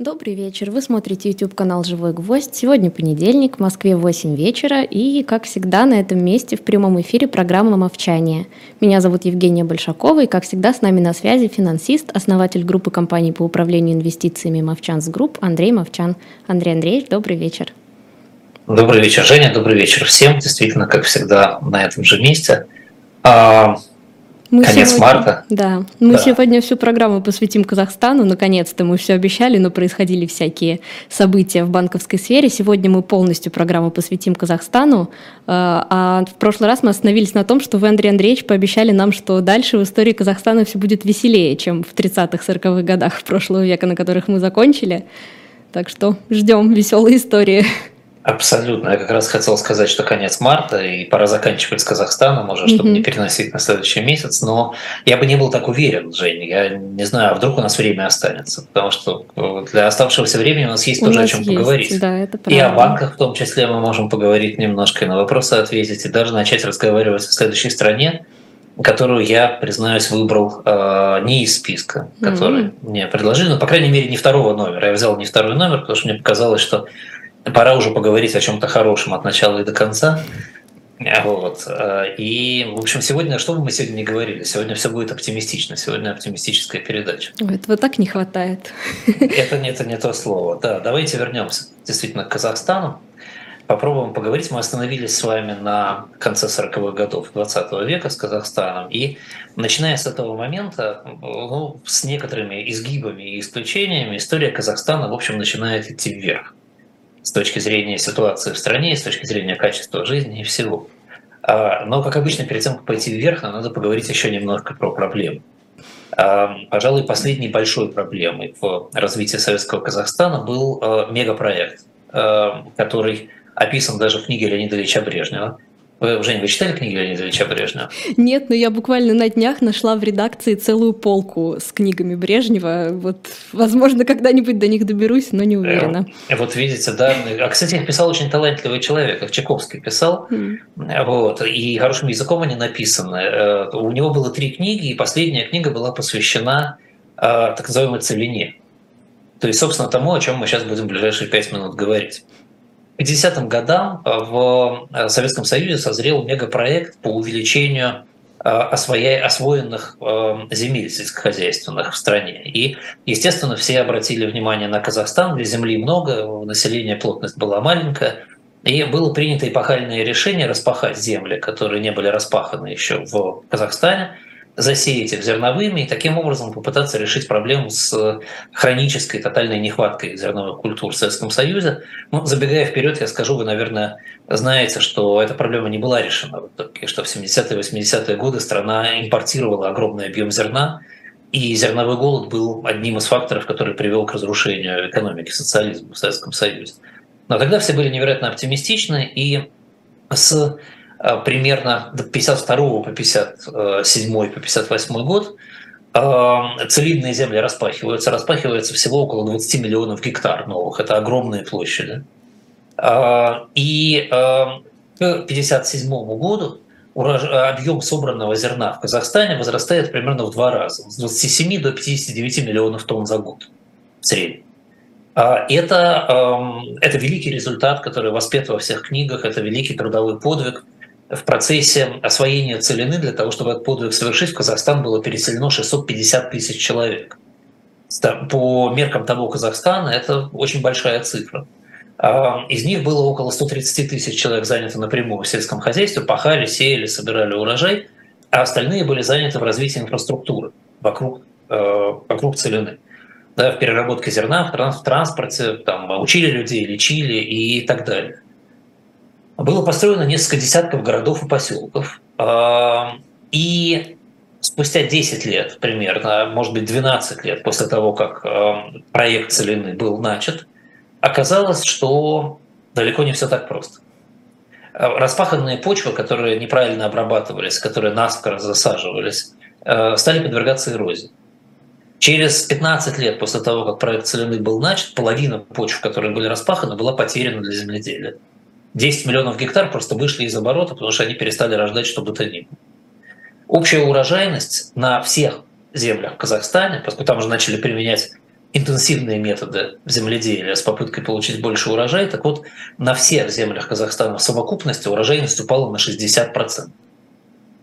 Добрый вечер. Вы смотрите YouTube-канал «Живой гвоздь». Сегодня понедельник, в Москве 8 вечера. И, как всегда, на этом месте в прямом эфире программа «Мовчание». Меня зовут Евгения Большакова, и, как всегда, с нами на связи финансист, основатель группы компаний по управлению инвестициями «Movchan's Group» Андрей Мовчан. Андрей Андреевич, добрый вечер. Добрый вечер, Женя. Добрый вечер всем. Действительно, как всегда, на этом же месте. Мы Конец сегодня, марта. Да, мы да. сегодня всю программу посвятим Казахстану. Наконец-то мы все обещали, но происходили всякие события в банковской сфере. Сегодня мы полностью программу посвятим Казахстану. А, а в прошлый раз мы остановились на том, что вы, Андрей Андреевич, пообещали нам, что дальше в истории Казахстана все будет веселее, чем в 30-х, 40-х годах прошлого века, на которых мы закончили. Так что ждем веселой истории. Абсолютно. Я как раз хотел сказать, что конец марта, и пора заканчивать с Казахстаном уже, чтобы mm-hmm. не переносить на следующий месяц. Но я бы не был так уверен, Женя. Я не знаю, а вдруг у нас время останется. Потому что э, для оставшегося времени у нас есть у тоже нас о чем есть. поговорить. Да, это правда. И о банках в том числе мы можем поговорить немножко, и на вопросы ответить, и даже начать разговаривать о следующей стране, которую я, признаюсь, выбрал э, не из списка, который mm-hmm. мне предложили, но, по крайней мере, не второго номера. Я взял не второй номер, потому что мне показалось, что пора уже поговорить о чем-то хорошем от начала и до конца. Вот. И, в общем, сегодня, что бы мы сегодня не говорили, сегодня все будет оптимистично, сегодня оптимистическая передача. Этого так не хватает. Это, это не то слово. Да, давайте вернемся действительно к Казахстану. Попробуем поговорить. Мы остановились с вами на конце 40-х годов 20 века с Казахстаном. И начиная с этого момента, ну, с некоторыми изгибами и исключениями, история Казахстана, в общем, начинает идти вверх с точки зрения ситуации в стране, с точки зрения качества жизни и всего. А, но, как обычно, перед тем, как пойти вверх, нам надо поговорить еще немножко про проблемы. А, пожалуй, последней большой проблемой в развитии советского Казахстана был а, мегапроект, который описан даже в книге Леонида Ильича Брежнева вы, Женя, вы читали книги Леонида Ильича Брежнева? Нет, но я буквально на днях нашла в редакции целую полку с книгами Брежнева. Вот, возможно, когда-нибудь до них доберусь, но не уверена. Э, вот видите, да. А, кстати, их писал очень талантливый человек, как Чайковский писал. Mm. Вот, и хорошим языком они написаны. Э, у него было три книги, и последняя книга была посвящена э, так называемой целине. То есть, собственно, тому, о чем мы сейчас будем в ближайшие пять минут говорить. 50-м годам э, в э, Советском Союзе созрел мегапроект по увеличению э, освоенных земель сельскохозяйственных в стране. И, естественно, все обратили внимание на Казахстан, где земли много, население плотность была маленькая, и было принято эпохальное решение распахать земли, которые не были распаханы еще в Казахстане, засеять их зерновыми и таким образом попытаться решить проблему с хронической тотальной нехваткой зерновых культур в Советском Союзе. Ну, забегая вперед, я скажу, вы, наверное, знаете, что эта проблема не была решена в итоге, что в 70-е 80-е годы страна импортировала огромный объем зерна, и зерновой голод был одним из факторов, который привел к разрушению экономики социализма в Советском Союзе. Но тогда все были невероятно оптимистичны, и с Э, примерно до 52 по 57 по 58 год э, целинные земли распахиваются. Распахивается всего около 20 миллионов гектар новых. Это огромные площади. Э, и к 1957 году объем собранного зерна в Казахстане возрастает примерно в два раза, с 27 до 59 миллионов тонн за год в среднем. Это, эм, это великий результат, который воспет во всех книгах, это великий трудовой подвиг, в процессе освоения целины для того, чтобы этот подвиг совершить, в Казахстан было переселено 650 тысяч человек. По меркам того Казахстана это очень большая цифра. А, из них было около 130 тысяч человек заняты напрямую в сельском хозяйстве, пахали, сеяли, собирали урожай, а остальные были заняты в развитии инфраструктуры вокруг, э, вокруг целины. Да, в переработке зерна, в транспорте, там, учили людей, лечили и так далее. Было построено несколько десятков городов и поселков. А, и спустя 10 лет примерно, может быть 12 лет после того, как а, проект целины был начат, оказалось, что далеко не все так просто. А, распаханные почвы, которые неправильно обрабатывались, которые наскоро засаживались, стали подвергаться эрозии. Через 15 лет после того, как проект целины был начат, половина почв, которые были распаханы, была потеряна для земледелия. 10 миллионов гектар просто вышли из оборота, потому что они перестали рождать что бы то ни было. Общая урожайность на всех землях в Казахстане, поскольку там уже начали применять интенсивные методы земледелия с попыткой получить больше урожая. Так вот, на всех землях Казахстана в совокупности урожайность упала на 60%.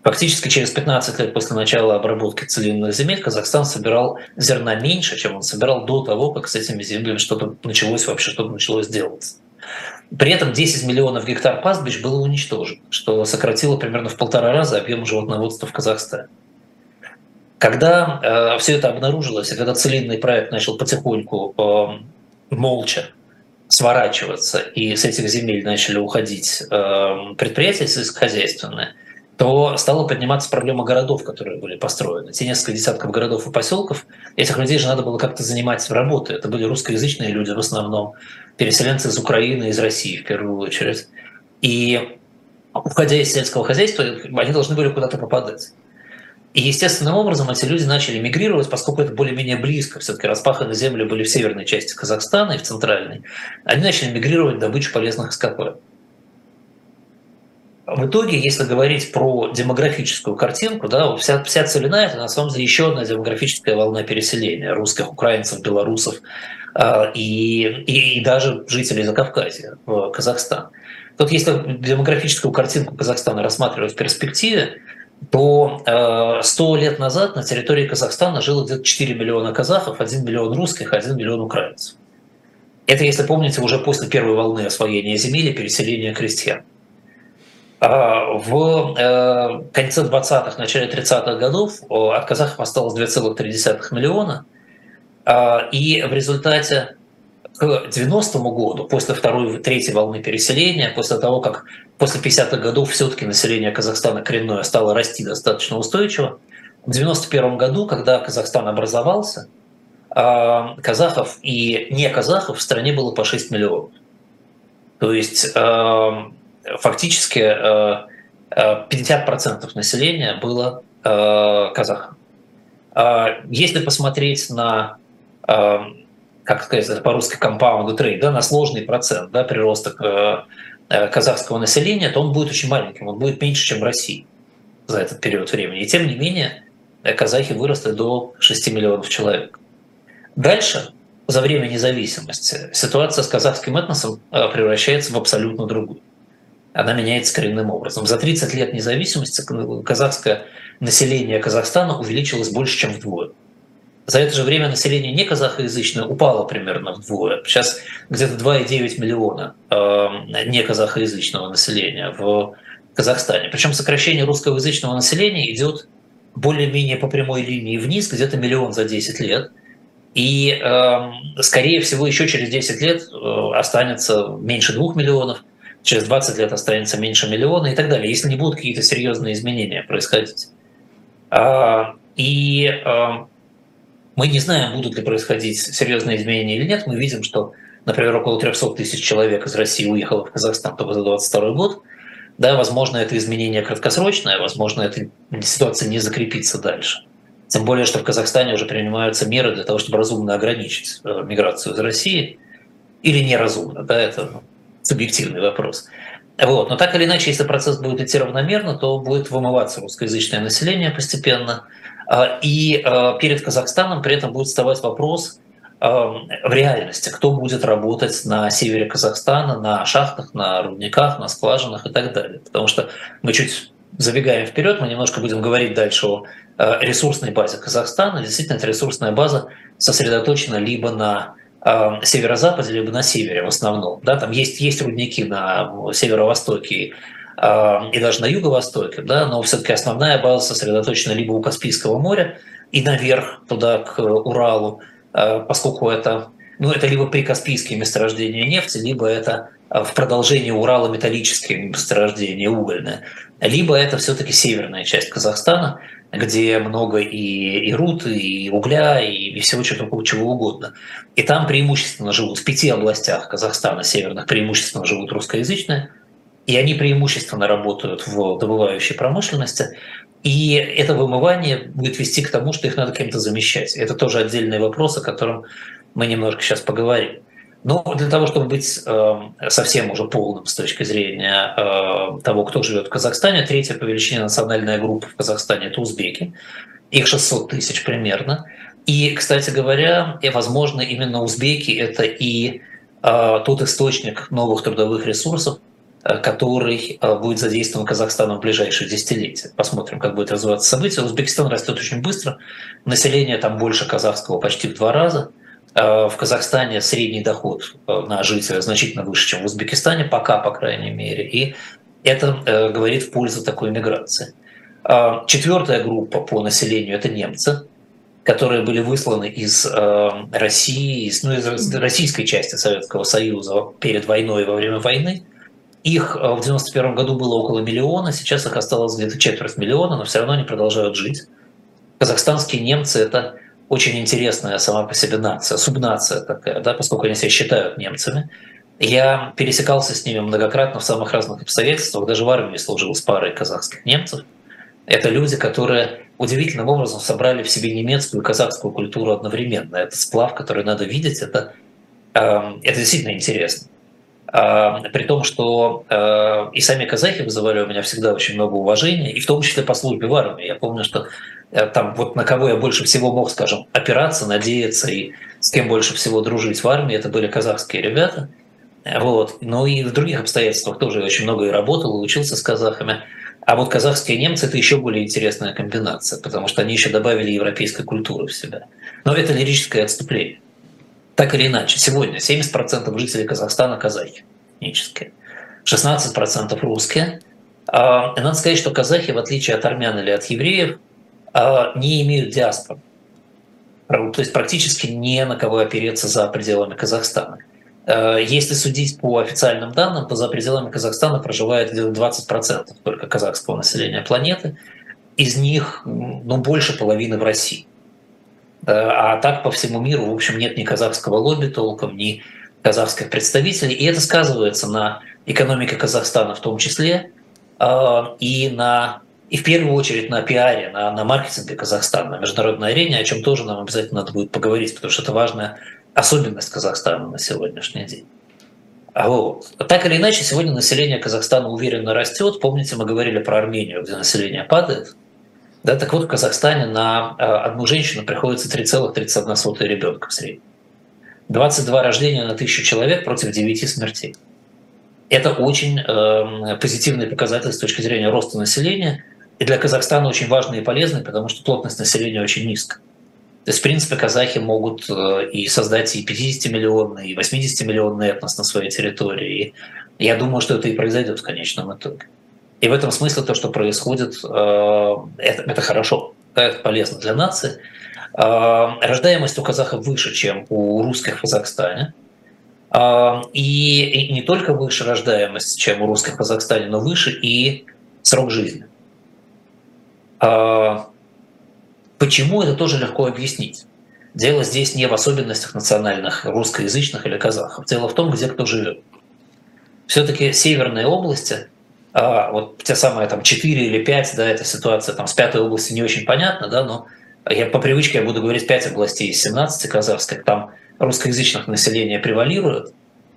Фактически через 15 лет после начала обработки целинных земель Казахстан собирал зерна меньше, чем он собирал до того, как с этими землями что-то началось вообще, что-то началось делаться. При этом 10 миллионов гектар пастбищ было уничтожено, что сократило примерно в полтора раза объем животноводства в Казахстане. Когда э, все это обнаружилось, и когда целинный проект начал потихоньку э, молча сворачиваться, и с этих земель начали уходить э, предприятия сельскохозяйственные, то стала подниматься проблема городов, которые были построены. Те несколько десятков городов и поселков, этих людей же надо было как-то занимать работой. Это были русскоязычные люди в основном, переселенцы из Украины, из России в первую очередь. И уходя из сельского хозяйства, они должны были куда-то попадать. И естественным образом эти люди начали мигрировать, поскольку это более-менее близко. Все-таки распаханные земли были в северной части Казахстана и в центральной. Они начали мигрировать добычу полезных ископаемых. В итоге, если говорить про демографическую картинку, да, вся, вся целина – это на самом деле еще одна демографическая волна переселения русских, украинцев, белорусов и, и, и даже жителей Закавказья в Казахстан. Тут если демографическую картинку Казахстана рассматривать в перспективе, то э, 100 лет назад на территории Казахстана жило где-то 4 миллиона казахов, 1 миллион русских, 1 миллион украинцев. Это, если помните, уже после первой волны освоения земель и переселения крестьян. А в э, конце 20-х, начале 30-х годов от казахов осталось 2,3 миллиона, а, и в результате к 90-му году, после второй, третьей волны переселения, после того, как после 50-х годов все-таки население Казахстана коренное стало расти достаточно устойчиво, в 91 году, когда Казахстан образовался, а, казахов и не казахов в стране было по 6 миллионов. То есть а, фактически 50% э, населения было казахом. Если посмотреть на как сказать по-русски, compound trade, да, на сложный процент да, прироста э, э, казахского населения, то он будет очень маленьким, он будет меньше, чем в России за этот период времени. И тем не менее, э, казахи выросли до 6 миллионов человек. Дальше, за время независимости, ситуация с казахским этносом превращается в абсолютно другую. Она меняется коренным образом. За 30 лет независимости казахское население Казахстана увеличилось больше, чем вдвое. За это же время население не казахоязычное упало примерно вдвое. Сейчас где-то 2,9 миллиона э, не казахоязычного населения в Казахстане. Причем сокращение русскоязычного населения идет более-менее по прямой линии вниз, где-то миллион за 10 лет. И, э, скорее всего, еще через 10 лет э, останется меньше двух миллионов, через 20 лет останется меньше миллиона и так далее, если не будут какие-то серьезные изменения происходить. А, и мы не знаем, будут ли происходить серьезные изменения или нет. Мы видим, что, например, около 300 тысяч человек из России уехало в Казахстан только за 2022 год. Да, возможно, это изменение краткосрочное, возможно, эта ситуация не закрепится дальше. Тем более, что в Казахстане уже принимаются меры для того, чтобы разумно ограничить э, миграцию из России. Или неразумно, да, это субъективный вопрос. Вот. Но так или иначе, если процесс будет идти равномерно, то будет вымываться русскоязычное население постепенно – и а, перед Казахстаном при этом будет вставать вопрос а, в реальности, кто будет работать на севере Казахстана, на шахтах, на рудниках, на скважинах и так далее. Потому что мы чуть забегаем вперед, мы немножко будем говорить дальше о ресурсной базе Казахстана. Действительно, эта ресурсная база сосредоточена либо на северо-западе, либо на севере в основном. Да, там есть, есть рудники на северо-востоке и даже на юго-востоке, да, но все-таки основная база сосредоточена либо у Каспийского моря и наверх туда к Уралу, а, поскольку это, ну, это либо прикаспийские месторождения нефти, либо это а, в продолжении Урала металлические месторождения угольные, либо это все-таки северная часть Казахстана, где много и, и руд, и угля, и, и всего чего, чего угодно. И там преимущественно живут, в пяти областях Казахстана северных преимущественно живут русскоязычные, и они преимущественно работают в добывающей промышленности, и это вымывание будет вести к тому, что их надо кем-то замещать. Это тоже отдельный вопрос, о котором мы немножко сейчас поговорим. Но для того, чтобы быть э, совсем уже полным с точки зрения э, того, кто живет в Казахстане, третья по величине национальная группа в Казахстане – это узбеки. Их 600 тысяч примерно. И, кстати говоря, возможно, именно узбеки – это и э, тот источник новых трудовых ресурсов, который э, будет задействован Казахстаном в ближайшие десятилетия. Посмотрим, как будет развиваться событие. Узбекистан растет очень быстро, население там больше казахского почти в два раза. В Казахстане средний доход на жителя значительно выше, чем в Узбекистане, пока, по крайней мере. И это говорит в пользу такой миграции. Четвертая группа по населению – это немцы которые были высланы из э, России, ну, из российской части Советского Союза перед войной и во время войны. Их э, в 91 году было около миллиона, сейчас их осталось где-то четверть миллиона, но все равно они продолжают жить. Казахстанские немцы – это очень интересная сама по себе нация, субнация такая, да, поскольку они себя считают немцами. Я пересекался с ними многократно в самых разных обстоятельствах, даже в армии служил с парой казахских немцев. Это люди, которые удивительным образом собрали в себе немецкую и казахскую культуру одновременно. Это сплав, который надо видеть, это, э, это действительно интересно. Э, при том, что э, и сами казахи вызывали у меня всегда очень много уважения, и в том числе по службе в армии. Я помню, что э, там вот на кого я больше всего мог, скажем, опираться, надеяться и с кем больше всего дружить в армии, это были казахские ребята. Вот. Но и в других обстоятельствах тоже очень много и работал, и учился с казахами. А вот казахские немцы – это еще более интересная комбинация, потому что они еще добавили европейской культуры в себя. Но это лирическое отступление. Так или иначе, сегодня 70% жителей Казахстана – казахи этнические, 16% русские. А, и надо сказать, что казахи, в отличие от армян или от евреев, а, не имеют диаспоры. То есть практически не на кого опереться за пределами Казахстана. Э, если судить по официальным данным, то за пределами Казахстана проживает где-то 20% только казахского населения планеты. Из них ну, больше половины в России. Э, а так по всему миру, в общем, нет ни казахского лобби толком, ни казахских представителей. И это сказывается на экономике Казахстана в том числе, э, и на и в первую очередь на пиаре, на, на маркетинге Казахстана, на международной арене, о чем тоже нам обязательно надо будет поговорить, потому что это важная особенность Казахстана на сегодняшний день. А вот. Так или иначе, сегодня население Казахстана уверенно растет. Помните, мы говорили про Армению, где население падает. Да, так вот, в Казахстане на а, одну женщину приходится 3,31 ребенка в среднем. 22 рождения на тысячу человек против 9 смертей. Это очень э, позитивный показатель с точки зрения роста населения. И для Казахстана очень важный и полезный, потому что плотность населения очень низкая. То есть, в принципе, казахи могут э, и создать и 50-миллионный, и 80-миллионный этнос на своей территории. И я думаю, что это и произойдет в конечном итоге. И в этом смысле то, что происходит, э, это, это хорошо, это полезно для нации. Э, рождаемость у казахов выше, чем у русских в Казахстане. И не только выше рождаемость, чем у русских в Казахстане, но выше и срок жизни. Почему это тоже легко объяснить? Дело здесь не в особенностях национальных русскоязычных или казахов. Дело в том, где кто живет. Все-таки северные области, вот те самые там 4 или 5, да, эта ситуация там с пятой области не очень понятна, да, но я по привычке я буду говорить 5 областей из 17 казахских, там русскоязычных населения превалирует.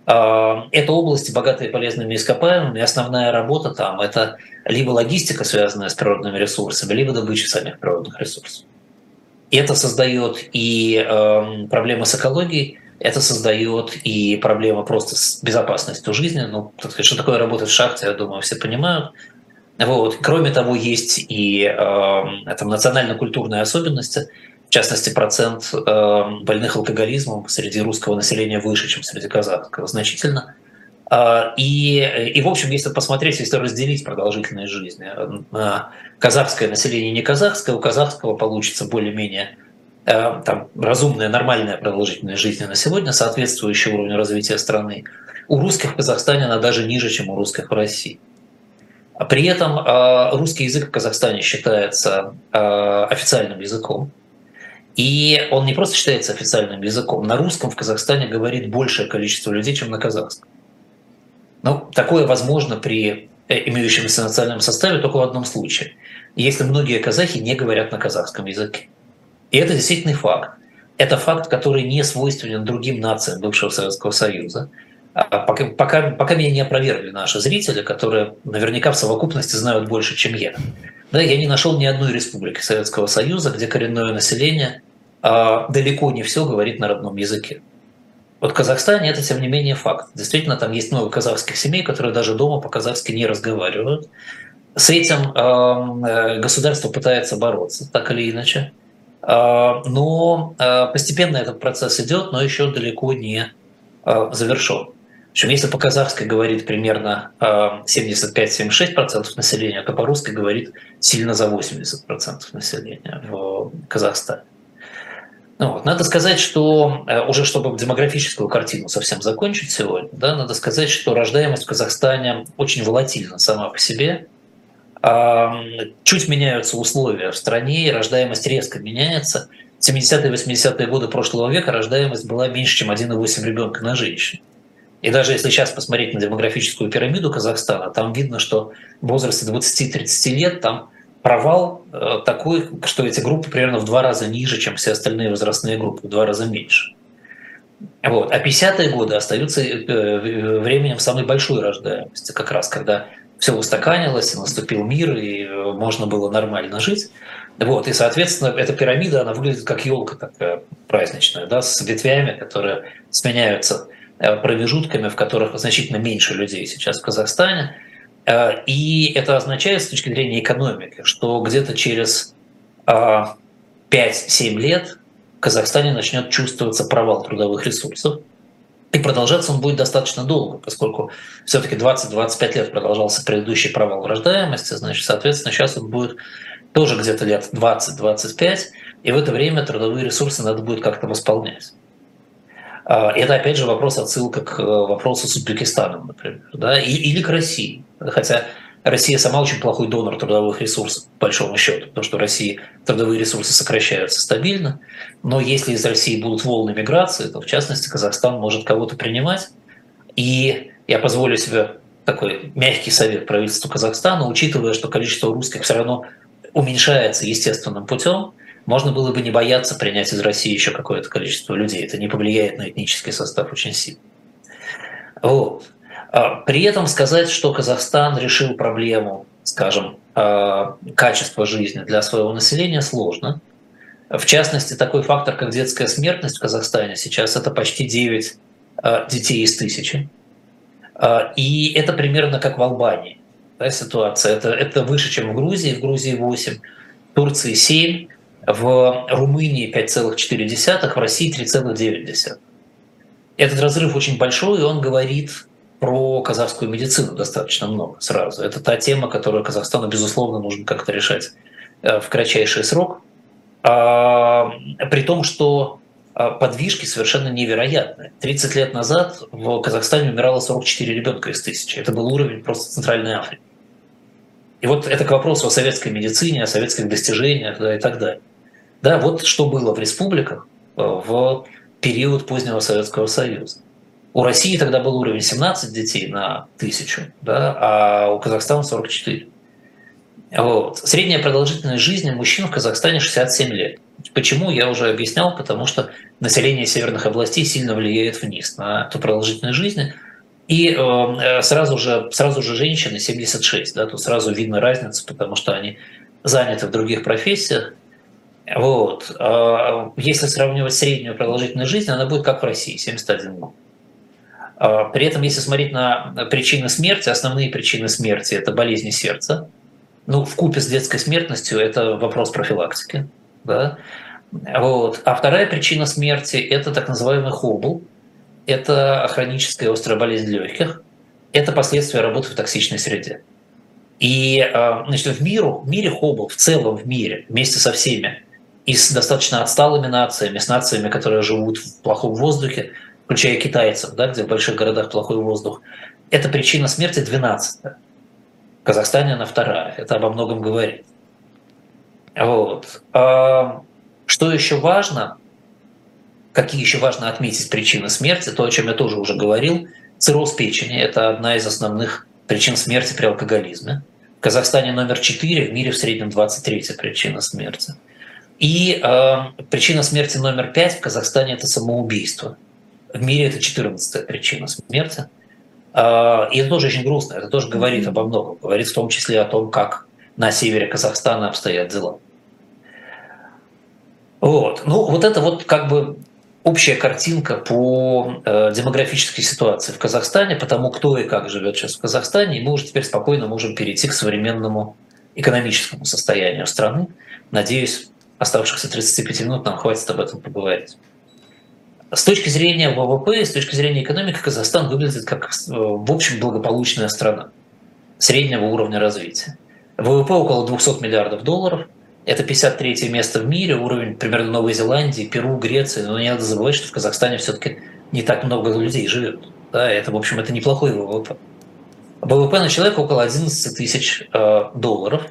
А, это области, богатые полезными ископаемыми, основная работа там – это либо логистика, связанная с природными ресурсами, либо добыча самих природных ресурсов. И это создает и э, проблемы с экологией, это создает и проблемы просто с безопасностью жизни. Ну, так сказать, что такое работать в шахте, я думаю, все понимают. Вот. Кроме того, есть и э, там, национально-культурные особенности. В частности, процент э, больных алкоголизмом среди русского населения выше, чем среди казахского, значительно. А, и, и, в общем, если посмотреть, если разделить продолжительность жизни, на казахское население не казахское, у казахского получится более-менее э, там, разумная, нормальная продолжительность жизни на сегодня, соответствующая уровню развития страны. У русских в Казахстане она даже ниже, чем у русских в России. При этом э, русский язык в Казахстане считается э, официальным языком. И он не просто считается официальным языком. На русском в Казахстане говорит большее количество людей, чем на казахском. Но такое возможно при э, имеющемся национальном составе только в одном случае. Если многие казахи не говорят на казахском языке. И это действительный факт. Это факт, который не свойственен другим нациям бывшего Советского Союза. А пока, пока, пока меня не опровергли наши зрители, которые наверняка в совокупности знают больше, чем я. Да, я не нашел ни одной республики Советского Союза, где коренное население э, далеко не все говорит на родном языке. Вот в Казахстане это, тем не менее, факт. Действительно, там есть много казахских семей, которые даже дома по-казахски не разговаривают. С этим э, государство пытается бороться, так или иначе. Э, но э, постепенно этот процесс идет, но еще далеко не э, завершен. Общем, если по-казахски говорит примерно 75-76% населения, то по-русски говорит сильно за 80% населения в Казахстане. Ну, вот. Надо сказать, что э, уже чтобы демографическую картину совсем закончить сегодня, да, надо сказать, что рождаемость в Казахстане очень волатильна сама по себе. Чуть меняются условия в стране, рождаемость резко меняется. В 70-е 80-е годы прошлого века рождаемость была меньше, чем 1,8 ребенка на женщину. И даже если сейчас посмотреть на демографическую пирамиду Казахстана, там видно, что в возрасте 20-30 лет там провал э, такой, что эти группы примерно в два раза ниже, чем все остальные возрастные группы, в два раза меньше. Вот. А 50-е годы остаются э, временем самой большой рождаемости, как раз когда все устаканилось, наступил мир, и э, можно было нормально жить. Вот, и, соответственно, эта пирамида, она выглядит как елка такая праздничная, да, с ветвями, которые сменяются промежутками, в которых значительно меньше людей сейчас в Казахстане. Э, и это означает с точки зрения экономики, что где-то через 5-7 э, лет в Казахстане начнет чувствоваться провал трудовых ресурсов. И продолжаться он будет достаточно долго, поскольку все-таки 20-25 лет продолжался предыдущий провал рождаемости, значит, соответственно, сейчас он будет тоже где-то лет 20-25, и в это время трудовые ресурсы надо будет как-то восполнять. А, это, опять же, вопрос отсылка к э, вопросу с Узбекистаном, например, да, или к России. Хотя Россия сама очень плохой донор трудовых ресурсов, по большому счету, потому что в России трудовые ресурсы сокращаются стабильно. Но если из России будут волны миграции, то, в частности, Казахстан может кого-то принимать. И я позволю себе такой мягкий совет правительству Казахстана, учитывая, что количество русских все равно уменьшается естественным путем, можно было бы не бояться принять из России еще какое-то количество людей. Это не повлияет на этнический состав очень сильно. Вот. А, при этом сказать, что Казахстан решил проблему, скажем, а, качества жизни для своего населения сложно. В частности, такой фактор, как детская смертность в Казахстане сейчас это почти 9 а, детей из тысячи. И это примерно как в Албании да, ситуация. Это, это выше, чем в Грузии. В Грузии 8, в Турции 7, в Румынии 5,4, в России 3,9. Этот разрыв очень большой, и он говорит про казахскую медицину достаточно много сразу. Это та тема, которую Казахстану, безусловно, нужно как-то решать э, в кратчайший срок. А, при том, что а, подвижки совершенно невероятны. 30 лет назад в Казахстане умирало 44 ребенка из тысячи. Это был уровень просто Центральной Африки. И вот это к вопросу о советской медицине, о советских достижениях да, и так далее. Да, вот что было в республиках э, в период позднего Советского Союза. У России тогда был уровень 17 детей на тысячу, да, а у Казахстана 44. Вот. Средняя продолжительность жизни мужчин в Казахстане 67 лет. Почему, я уже объяснял, потому что население северных областей сильно влияет вниз на эту продолжительность жизни. И э, сразу, же, сразу же женщины 76, да, тут сразу видно разницу, потому что они заняты в других профессиях. Вот. А если сравнивать среднюю продолжительность жизни, она будет как в России, 71 год. А, при этом, если смотреть на причины смерти, основные причины смерти – это болезни сердца. Ну, в купе с детской смертностью это вопрос профилактики. Да? Вот. А вторая причина смерти – это так называемый хобл. Это хроническая острая болезнь легких. Это последствия работы в токсичной среде. И а, значит, в, миру, в мире хобл, в целом в мире, вместе со всеми, и с достаточно отсталыми нациями, с нациями, которые живут в плохом воздухе, включая китайцев, да, где в больших городах плохой воздух, это причина смерти 12 -я. В Казахстане она вторая. Это обо многом говорит. Вот. А что еще важно, какие еще важно отметить причины смерти, то, о чем я тоже уже говорил, цирроз печени – это одна из основных причин смерти при алкоголизме. В Казахстане номер 4, в мире в среднем 23 причина смерти. И э, причина смерти номер 5 в Казахстане – это самоубийство. В мире это 14 причина смерти. А, и это тоже очень грустно, это тоже говорит обо многом, говорит в том числе о том, как на севере Казахстана обстоят дела. Вот. Ну, вот это вот как бы общая картинка по э, демографической ситуации в Казахстане, потому кто и как живет сейчас в Казахстане, и мы уже теперь спокойно можем перейти к современному экономическому состоянию страны. Надеюсь, оставшихся 35 минут нам хватит об этом поговорить. С точки зрения ВВП, с точки зрения экономики, Казахстан выглядит как, э, в общем, благополучная страна среднего уровня развития. ВВП около 200 миллиардов долларов. Это 53 место в мире, уровень примерно Новой Зеландии, Перу, Греции. Но не надо забывать, что в Казахстане все-таки не так много людей живет. Да, это, в общем, это неплохой ВВП. ВВП на человека около 11 тысяч э, долларов.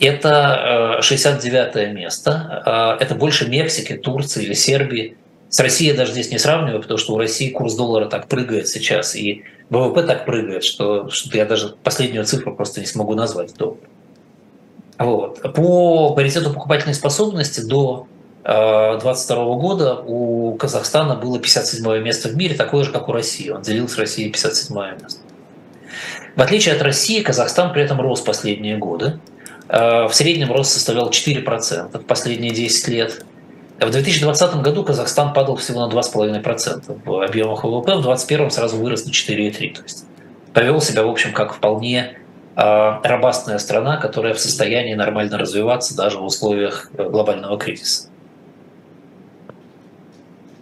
Это 69 э, место. Э, это больше Мексики, Турции или Сербии. С Россией я даже здесь не сравниваю, потому что у России курс доллара так прыгает сейчас, и ВВП так прыгает, что, что я даже последнюю цифру просто не смогу назвать доллар. Вот. По паритету покупательной способности до 2022 э, года у Казахстана было 57 место в мире, такое же, как у России. Он делил с Россией 57 место. В отличие от России, Казахстан при этом рос последние годы. Э, в среднем рост составлял 4% в последние 10 лет. В 2020 году Казахстан падал всего на 2,5% в объемах ВВП, в 2021 сразу вырос на 4,3%. То есть повел себя, в общем, как вполне э, робастная страна, которая в состоянии нормально развиваться даже в условиях э, глобального кризиса.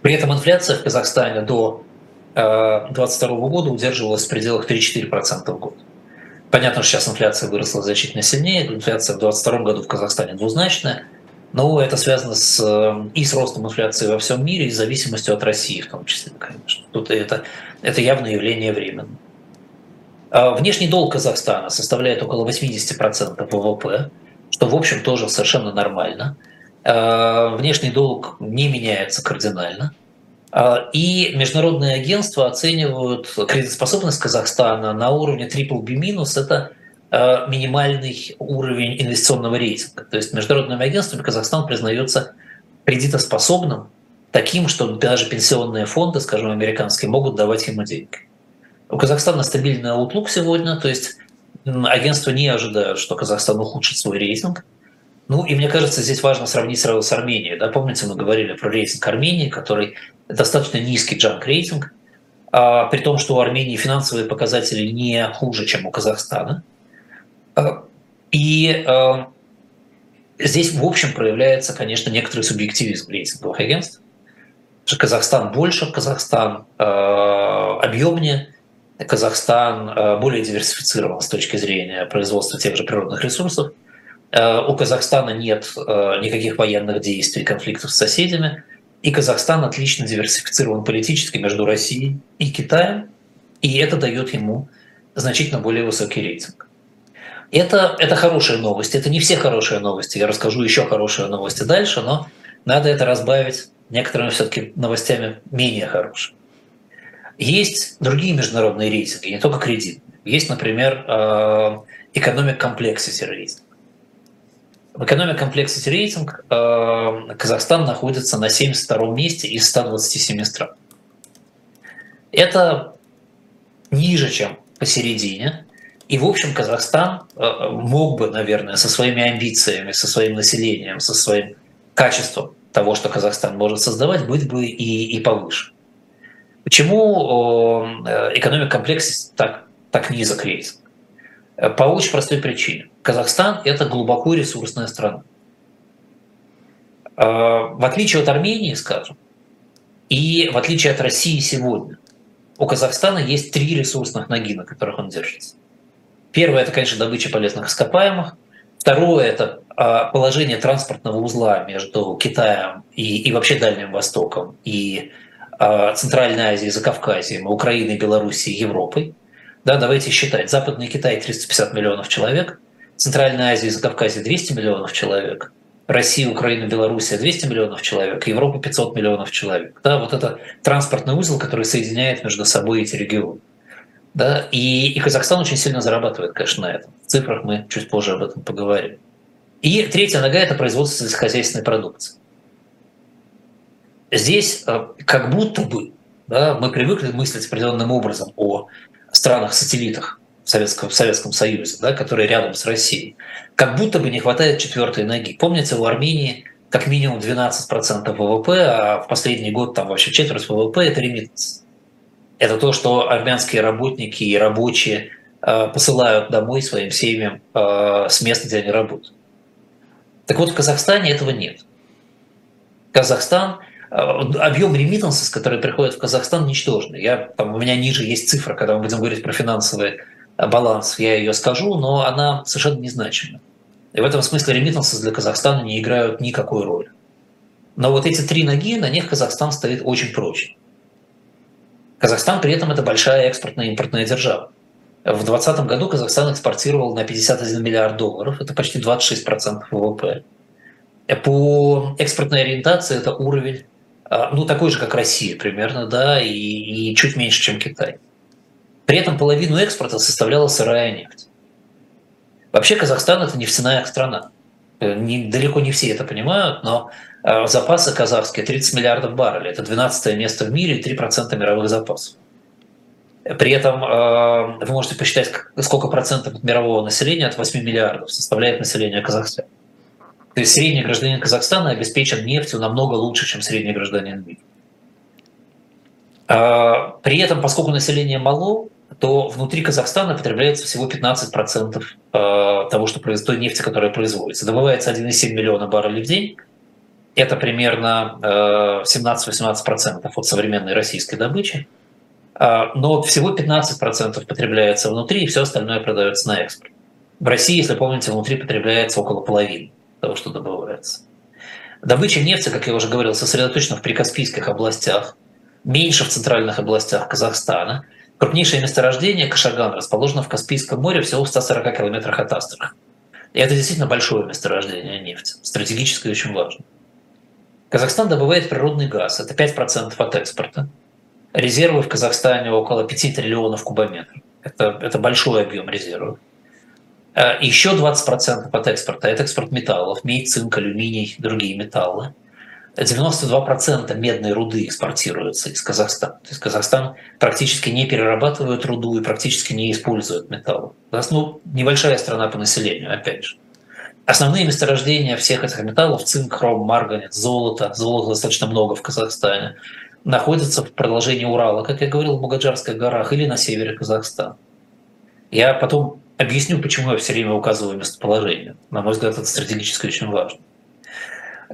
При этом инфляция в Казахстане до 2022 э, года удерживалась в пределах 3-4% в год. Понятно, что сейчас инфляция выросла значительно сильнее. Инфляция в 2022 году в Казахстане двузначная – но это связано с, э, и с ростом инфляции во всем мире, и с зависимостью от России в том числе, конечно. Тут это, это явное явление временно. А внешний долг Казахстана составляет около 80% ВВП, что, в общем, тоже совершенно нормально. А внешний долг не меняется кардинально. А, и международные агентства оценивают кредитоспособность Казахстана на уровне BBB-. Это минимальный уровень инвестиционного рейтинга. То есть международными агентствами Казахстан признается кредитоспособным, таким, что даже пенсионные фонды, скажем, американские, могут давать ему деньги. У Казахстана стабильный аутлук сегодня, то есть агентства не ожидают, что Казахстан ухудшит свой рейтинг. Ну и мне кажется, здесь важно сравнить сразу с Арменией. Да, помните, мы говорили про рейтинг Армении, который достаточно низкий джанк-рейтинг, а, при том, что у Армении финансовые показатели не хуже, чем у Казахстана – Э, и э, здесь, в общем, проявляется, конечно, некоторый субъективизм рейтинговых агентств. Что Казахстан больше, Казахстан э, объемнее, Казахстан более диверсифицирован с точки зрения производства тех же природных ресурсов. У Казахстана нет никаких военных действий, конфликтов с соседями. И Казахстан отлично диверсифицирован политически между Россией и Китаем. И это дает ему значительно более высокий рейтинг. Это, это хорошие новости. Это не все хорошие новости. Я расскажу еще хорошие новости дальше, но надо это разбавить некоторыми все-таки новостями менее хорошими. Есть другие международные рейтинги, не только кредит. Есть, например, э, Economic Complexity рейтинг. В Economic Complexity рейтинг э, Казахстан находится на 72 месте из 127 стран. Это ниже, чем посередине, и, в общем, Казахстан э, мог бы, наверное, со своими амбициями, со своим населением, со своим качеством того, что Казахстан может создавать, быть бы и, и повыше. Почему э, экономик комплекс так, так низок рейтинг? Э, по очень простой причине. Казахстан – это глубоко ресурсная страна. В отличие от Армении, скажем, и в отличие от России сегодня, у Казахстана есть три ресурсных ноги, на которых он держится – Первое – это, конечно, добыча полезных ископаемых. Второе – это а, положение транспортного узла между Китаем и, и вообще Дальним Востоком, и а, Центральной Азией, Закавказьем, Украиной, Белоруссией, Европой. Да, давайте считать. Западный Китай – 350 миллионов человек, Центральная Азия и Закавказье – 200 миллионов человек, Россия, Украина, Белоруссия 200 миллионов человек, Европа 500 миллионов человек. Да, вот это транспортный узел, который соединяет между собой эти регионы. Да? И, и Казахстан очень сильно зарабатывает, конечно, на этом. В цифрах мы чуть позже об этом поговорим. И третья нога – это производство сельскохозяйственной продукции. Здесь э, как будто бы да, мы привыкли мыслить определенным образом о странах-сателлитах в Советском, в Советском Союзе, да, которые рядом с Россией. Как будто бы не хватает четвертой ноги. Помните, у Армении как минимум 12% ВВП, а в последний год там вообще четверть ВВП – это ремитанс. Это то, что армянские работники и рабочие э, посылают домой своим семьям э, с места, где они работают. Так вот, в Казахстане этого нет. Казахстан, э, объем ремитансов, которые приходят в Казахстан, ничтожный. Я, там, у меня ниже есть цифра, когда мы будем говорить про финансовый баланс, я ее скажу, но она совершенно незначима. И в этом смысле ремитансы для Казахстана не играют никакой роли. Но вот эти три ноги, на них Казахстан стоит очень прочно. Казахстан при этом это большая экспортная и импортная держава. В 2020 году Казахстан экспортировал на 51 миллиард долларов, это почти 26% ВВП. По экспортной ориентации это уровень, а, ну, такой же, как Россия примерно, да, и, и чуть меньше, чем Китай. При этом половину экспорта составляла сырая нефть. Вообще Казахстан – это нефтяная страна. Э, не, далеко не все это понимают, но э, запасы казахские 30 миллиардов баррелей. Это 12 место в мире и 3% мировых запасов. При этом э, вы можете посчитать, сколько процентов мирового населения, от 8 миллиардов, составляет население Казахстана. То есть средний гражданин Казахстана обеспечен нефтью намного лучше, чем средний гражданин мира. При этом, поскольку население мало, то внутри Казахстана потребляется всего 15% э, того, что той нефти, которая производится. Добывается 1,7 миллиона баррелей в день. Это примерно 17-18% э, от современной российской добычи. Э, но всего 15% потребляется внутри, и все остальное продается на экспорт. В России, если помните, внутри потребляется около половины того, что добывается. Добыча нефти, как я уже говорил, сосредоточена в прикаспийских областях, меньше в центральных областях Казахстана – Крупнейшее месторождение Кашаган расположено в Каспийском море всего в 140 километрах от Астрахани. И это действительно большое месторождение нефти, стратегически очень важно. Казахстан добывает природный газ, это 5% от экспорта. Резервы в Казахстане около 5 триллионов кубометров. Это, это большой объем резервов. Э, Еще 20% от экспорта – это экспорт металлов, медь, цинк, алюминий, другие металлы – 92% медной руды экспортируется из Казахстана. То есть Казахстан практически не перерабатывает руду и практически не использует металл. Ну, небольшая страна по населению, опять же. Основные месторождения всех этих металлов – цинк, хром, марганец, золото, золота достаточно много в Казахстане, находятся в продолжении Урала, как я говорил, в Бугаджарских горах или на севере Казахстана. Я потом объясню, почему я все время указываю местоположение. На мой взгляд, это стратегически очень важно.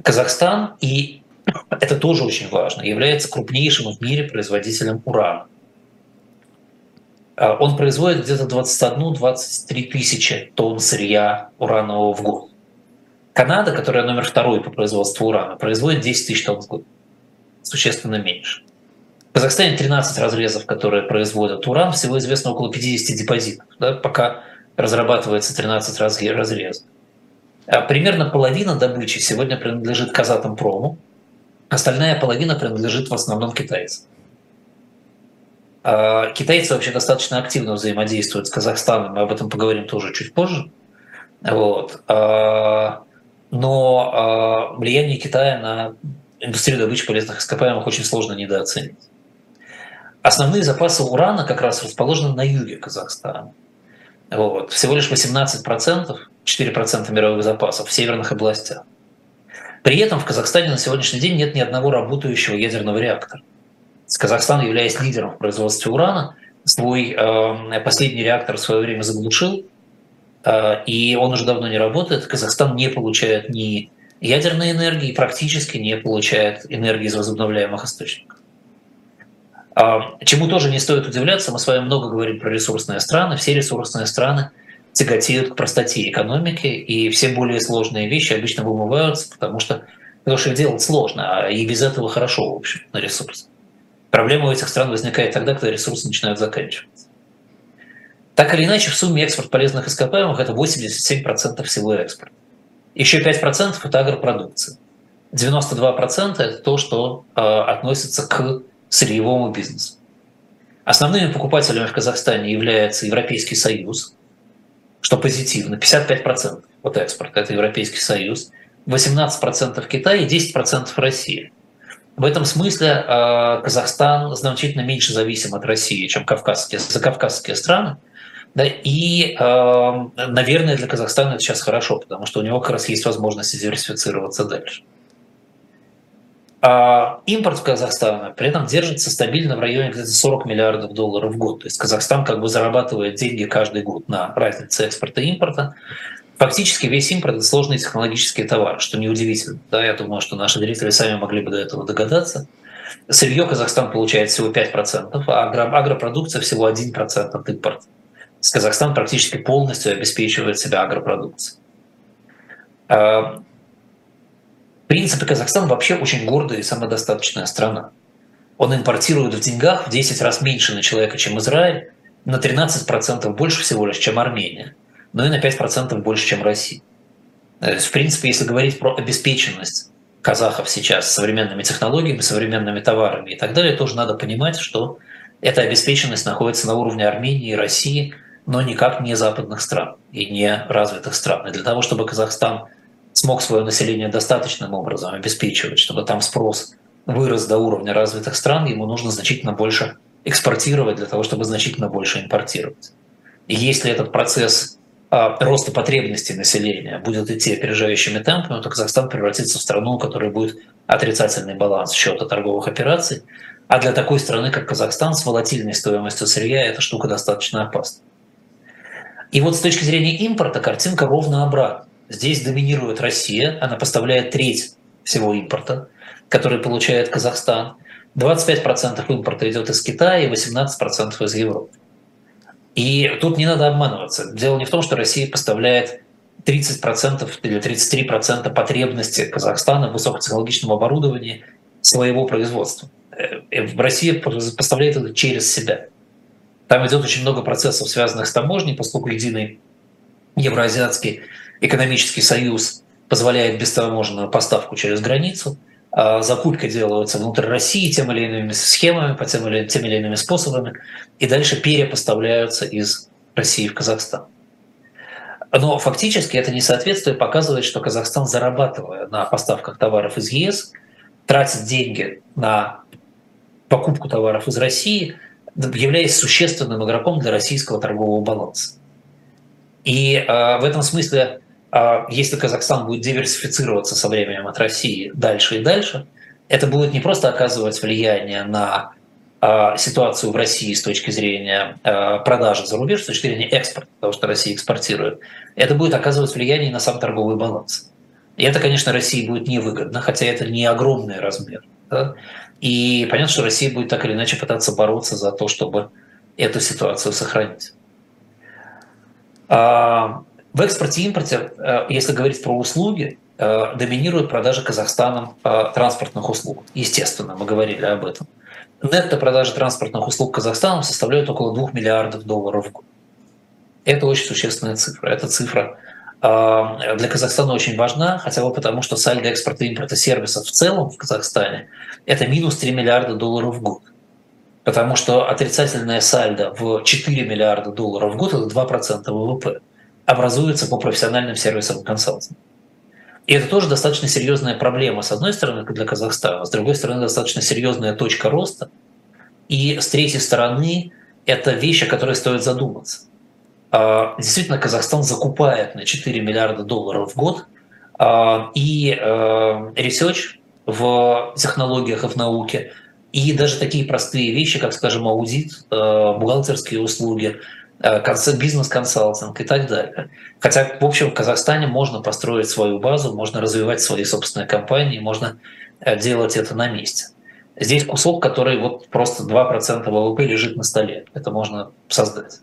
Казахстан, и это тоже очень важно, является крупнейшим в мире производителем урана. А, он производит где-то 21-23 тысячи тонн сырья уранового в год. Канада, которая номер второй по производству урана, производит 10 тысяч тонн в год. Существенно меньше. В Казахстане 13 разрезов, которые производят уран, всего известно около 50 депозитов, да, пока разрабатывается 13 разрезов. А примерно половина добычи сегодня принадлежит Казатомпрому, остальная половина принадлежит в основном китайцам. А китайцы вообще достаточно активно взаимодействуют с Казахстаном, мы об этом поговорим тоже чуть позже. Вот. А, но влияние Китая на индустрию добычи полезных ископаемых очень сложно недооценить. Основные запасы урана как раз расположены на юге Казахстана. Вот. Всего лишь 18%, 4% мировых запасов в северных областях. При этом в Казахстане на сегодняшний день нет ни одного работающего ядерного реактора. Казахстан, являясь лидером в производстве урана, свой э, последний реактор в свое время заглушил, э, и он уже давно не работает. Казахстан не получает ни ядерной энергии, практически не получает энергии из возобновляемых источников. А, чему тоже не стоит удивляться, мы с вами много говорим про ресурсные страны. Все ресурсные страны тяготеют к простоте экономики, и все более сложные вещи обычно вымываются, потому что, потому что их делать сложно, а и без этого хорошо, в общем, на ресурс. Проблема у этих стран возникает тогда, когда ресурсы начинают заканчиваться. Так или иначе, в сумме экспорт полезных ископаемых – это 87% всего экспорта. Еще 5% – это агропродукция. 92% – это то, что э, относится к сырьевому бизнесу. Основными покупателями в Казахстане является Европейский Союз, что позитивно, 55% от экспорта – это Европейский Союз, 18% Китай и 10% Россия. В этом смысле э, Казахстан значительно меньше зависим от России, чем кавказские, закавказские страны. Да, и, э, наверное, для Казахстана это сейчас хорошо, потому что у него как раз есть возможность диверсифицироваться дальше. А импорт в Казахстана при этом держится стабильно в районе где-то 40 миллиардов долларов в год. То есть Казахстан как бы зарабатывает деньги каждый год на разнице экспорта и импорта. Фактически весь импорт – это сложные технологические товары, что неудивительно. Да, я думаю, что наши зрители сами могли бы до этого догадаться. Сырье Казахстан получает всего 5%, а агро, агропродукция всего 1% от импорта. Казахстан практически полностью обеспечивает себя агропродукцией. А, в принципе, Казахстан вообще очень гордая и самодостаточная страна. Он импортирует в деньгах в 10 раз меньше на человека, чем Израиль, на 13% больше всего лишь, чем Армения, но и на 5% больше, чем Россия. То есть, в принципе, если говорить про обеспеченность казахов сейчас современными технологиями, современными товарами и так далее, тоже надо понимать, что эта обеспеченность находится на уровне Армении и России, но никак не западных стран и не развитых стран. И для того, чтобы Казахстан смог свое население достаточным образом обеспечивать, чтобы там спрос вырос до уровня развитых стран, ему нужно значительно больше экспортировать для того, чтобы значительно больше импортировать. И если этот процесс роста потребностей населения будет идти опережающими темпами, то Казахстан превратится в страну, у которой будет отрицательный баланс счета торговых операций. А для такой страны, как Казахстан, с волатильной стоимостью сырья эта штука достаточно опасна. И вот с точки зрения импорта картинка ровно обратная. Здесь доминирует Россия, она поставляет треть всего импорта, который получает Казахстан. 25% импорта идет из Китая и 18% из Европы. И тут не надо обманываться. Дело не в том, что Россия поставляет 30% или 33% потребности Казахстана в высокотехнологичном оборудовании своего производства. Э, Россия поставляет это через себя. Там идет очень много процессов, связанных с таможней, поскольку единый евроазиатский экономический союз позволяет бестаможенную поставку через границу, закупки делаются внутрь России тем или иными схемами, по тем или, тем или иными способами, и дальше перепоставляются из России в Казахстан. Но фактически это несоответствие показывает, что Казахстан, зарабатывая на поставках товаров из ЕС, тратит деньги на покупку товаров из России, являясь существенным игроком для российского торгового баланса. И э, в этом смысле а если Казахстан будет диверсифицироваться со временем от России дальше и дальше, это будет не просто оказывать влияние на а, ситуацию в России с точки зрения а, продажи за рубеж, с точки зрения экспорта, потому что Россия экспортирует, это будет оказывать влияние на сам торговый баланс. И это, конечно, России будет невыгодно, хотя это не огромный размер. Да? И понятно, что Россия будет так или иначе пытаться бороться за то, чтобы эту ситуацию сохранить. В экспорте и импорте, э, если говорить про услуги, э, доминируют продажи Казахстаном э, транспортных услуг. Естественно, мы говорили об этом. Нетто продажи транспортных услуг Казахстаном составляют около 2 миллиардов долларов в год. Это очень существенная цифра. Эта цифра для Казахстана очень важна, хотя бы потому, что сальдо экспорта и импорта сервисов в целом в Казахстане – это минус 3 миллиарда долларов в год. Потому что отрицательное сальдо в 4 миллиарда долларов в год – это 2% ВВП образуется по профессиональным сервисам консалтинга. И это тоже достаточно серьезная проблема, с одной стороны, для Казахстана, с другой стороны, достаточно серьезная точка роста. И с третьей стороны, это вещь, о которой стоит задуматься. А, действительно, Казахстан закупает на 4 миллиарда долларов в год, а, и research в технологиях и в науке, и даже такие простые вещи, как, скажем, аудит, а, бухгалтерские услуги, Э, бизнес-консалтинг и так далее. Хотя, в общем, в Казахстане можно построить свою базу, можно развивать свои собственные компании, можно э, делать это на месте. Здесь кусок, который вот просто 2% ВВП лежит на столе. Это можно создать.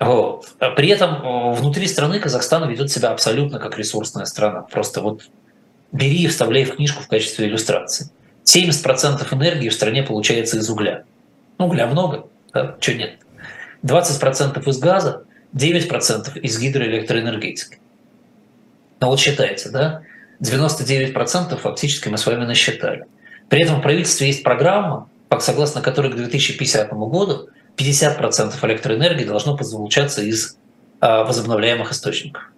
Вот. При этом э, внутри страны Казахстан ведет себя абсолютно как ресурсная страна. Просто вот бери и вставляй в книжку в качестве иллюстрации. 70% энергии в стране получается из угля. Ну, угля много, да? чего нет. 20% из газа, 9% из гидроэлектроэнергетики. Ну вот считайте, да? 99% фактически мы с вами насчитали. При этом в правительстве есть программа, согласно которой к 2050 году 50% электроэнергии должно получаться из а, возобновляемых источников.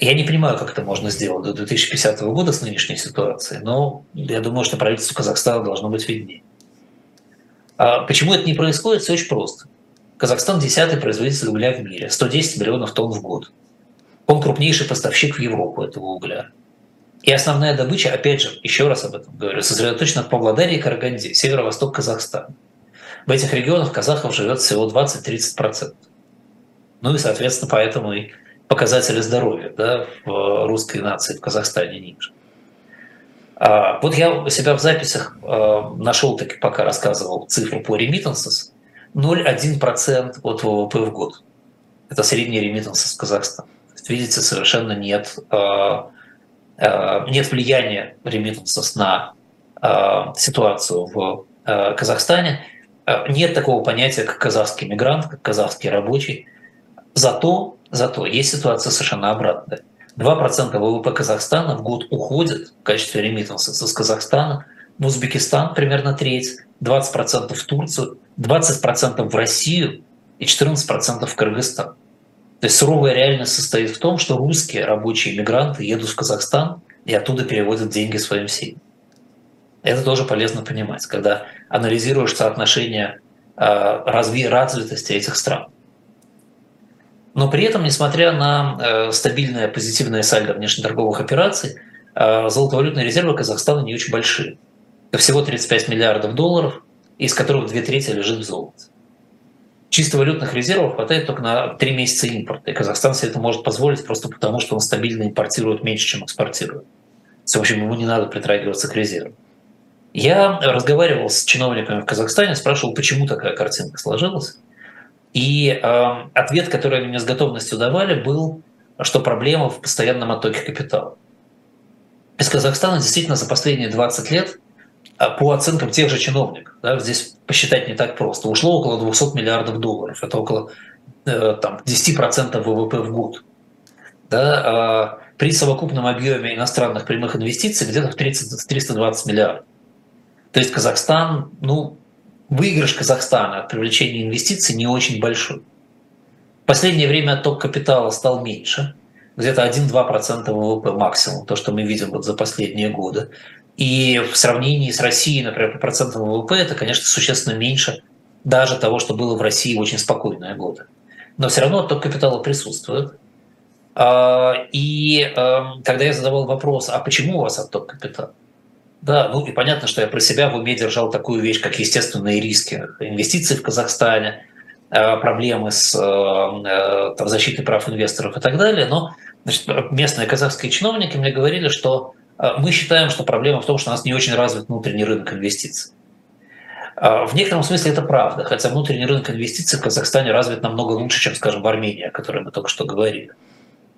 Я не понимаю, как это можно сделать до 2050 года с нынешней ситуацией, но я думаю, что правительство Казахстана должно быть виднее. А почему это не происходит? Все очень просто. Казахстан десятый производитель угля в мире, 110 миллионов тонн в год. Он крупнейший поставщик в Европу этого угля. И основная добыча, опять же, еще раз об этом говорю, сосредоточена в Павлодаре и Караганде, северо-восток Казахстана. В этих регионах казахов живет всего 20-30%. Ну и, соответственно, поэтому и показатели здоровья да, в русской нации в Казахстане ниже. А, вот я у себя в записях а, нашел, таки пока рассказывал цифру по remittances, 0,1% от ВВП в год. Это средний remittances в Казахстане. Видите, совершенно нет, а, нет влияния remittances на ситуацию в Казахстане. Нет такого понятия, как казахский мигрант, как казахский рабочий. Зато, зато есть ситуация совершенно обратная. 2% ВВП Казахстана в год уходит в качестве ремитанса из Казахстана, в Узбекистан примерно треть, 20% в Турцию, 20% в Россию и 14% в Кыргызстан. То есть суровая реальность состоит в том, что русские рабочие мигранты едут в Казахстан и оттуда переводят деньги своим семьям. Это тоже полезно понимать, когда анализируешь соотношение а, развитости этих стран. Но при этом, несмотря на э, стабильное позитивное сальдо внешнеторговых операций, э, золотовалютные резервы Казахстана не очень большие. Всего 35 миллиардов долларов, из которых две трети лежит в золоте. Чисто валютных резервов хватает только на три месяца импорта. И Казахстан себе это может позволить просто потому, что он стабильно импортирует меньше, чем экспортирует. В общем, ему не надо притрагиваться к резервам. Я разговаривал с чиновниками в Казахстане, спрашивал, почему такая картинка сложилась. И э, ответ, который они мне с готовностью давали, был, что проблема в постоянном оттоке капитала. Из Казахстана действительно за последние 20 лет, по оценкам тех же чиновников, да, здесь посчитать не так просто, ушло около 200 миллиардов долларов. Это около э, там, 10% ВВП в год. Да, э, при совокупном объеме иностранных прямых инвестиций где-то в 30, 320 миллиардов. То есть Казахстан, ну, выигрыш Казахстана от привлечения инвестиций не очень большой. В последнее время отток капитала стал меньше, где-то 1-2% ВВП максимум, то, что мы видим вот за последние годы. И в сравнении с Россией, например, по процентам ВВП, это, конечно, существенно меньше даже того, что было в России в очень спокойные годы. Но все равно отток капитала присутствует. А, и эм, когда я задавал вопрос, а почему у вас отток капитала? Да, ну и понятно, что я про себя в уме держал такую вещь, как естественные риски инвестиций в Казахстане, э, проблемы с э, э, там, защитой прав инвесторов и так далее. Но значит, местные казахские чиновники мне говорили, что мы считаем, что проблема в том, что у нас не очень развит внутренний рынок инвестиций. В некотором смысле это правда, хотя внутренний рынок инвестиций в Казахстане развит намного лучше, чем, скажем, в Армении, о которой мы только что говорили.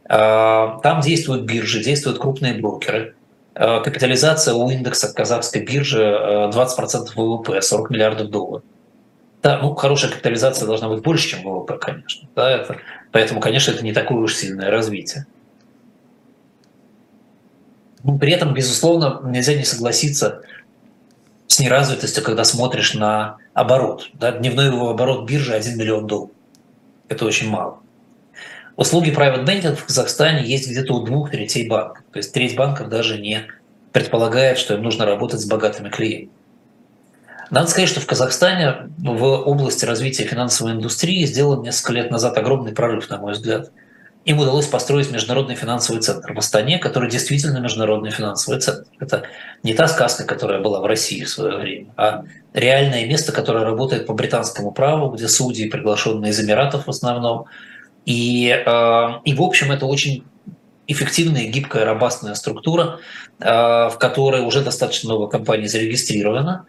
Там действуют биржи, действуют крупные брокеры – капитализация у индекса казахской биржи 20% э, ВВП, 40 миллиардов долларов. Да, ну, хорошая капитализация должна быть больше, чем ВВП, конечно. Да, это, поэтому, конечно, это не такое уж сильное развитие. При этом, безусловно, нельзя не согласиться с неразвитостью, когда смотришь на оборот. Да, дневной его оборот биржи 1 миллион долларов. Это очень мало. Услуги private banking в Казахстане есть где-то у двух третей банков. То есть треть банков даже не предполагает, что им нужно работать с богатыми клиентами. Надо сказать, что в Казахстане в области развития финансовой индустрии сделан несколько лет назад огромный прорыв, на мой взгляд. Им удалось построить международный финансовый центр в Астане, который действительно международный финансовый центр. Это не та сказка, которая была в России в свое время, а реальное место, которое работает по британскому праву, где судьи, приглашенные из Эмиратов в основном, и, э, и в общем, это очень эффективная, гибкая, робастная структура, э, в которой уже достаточно много компаний зарегистрировано.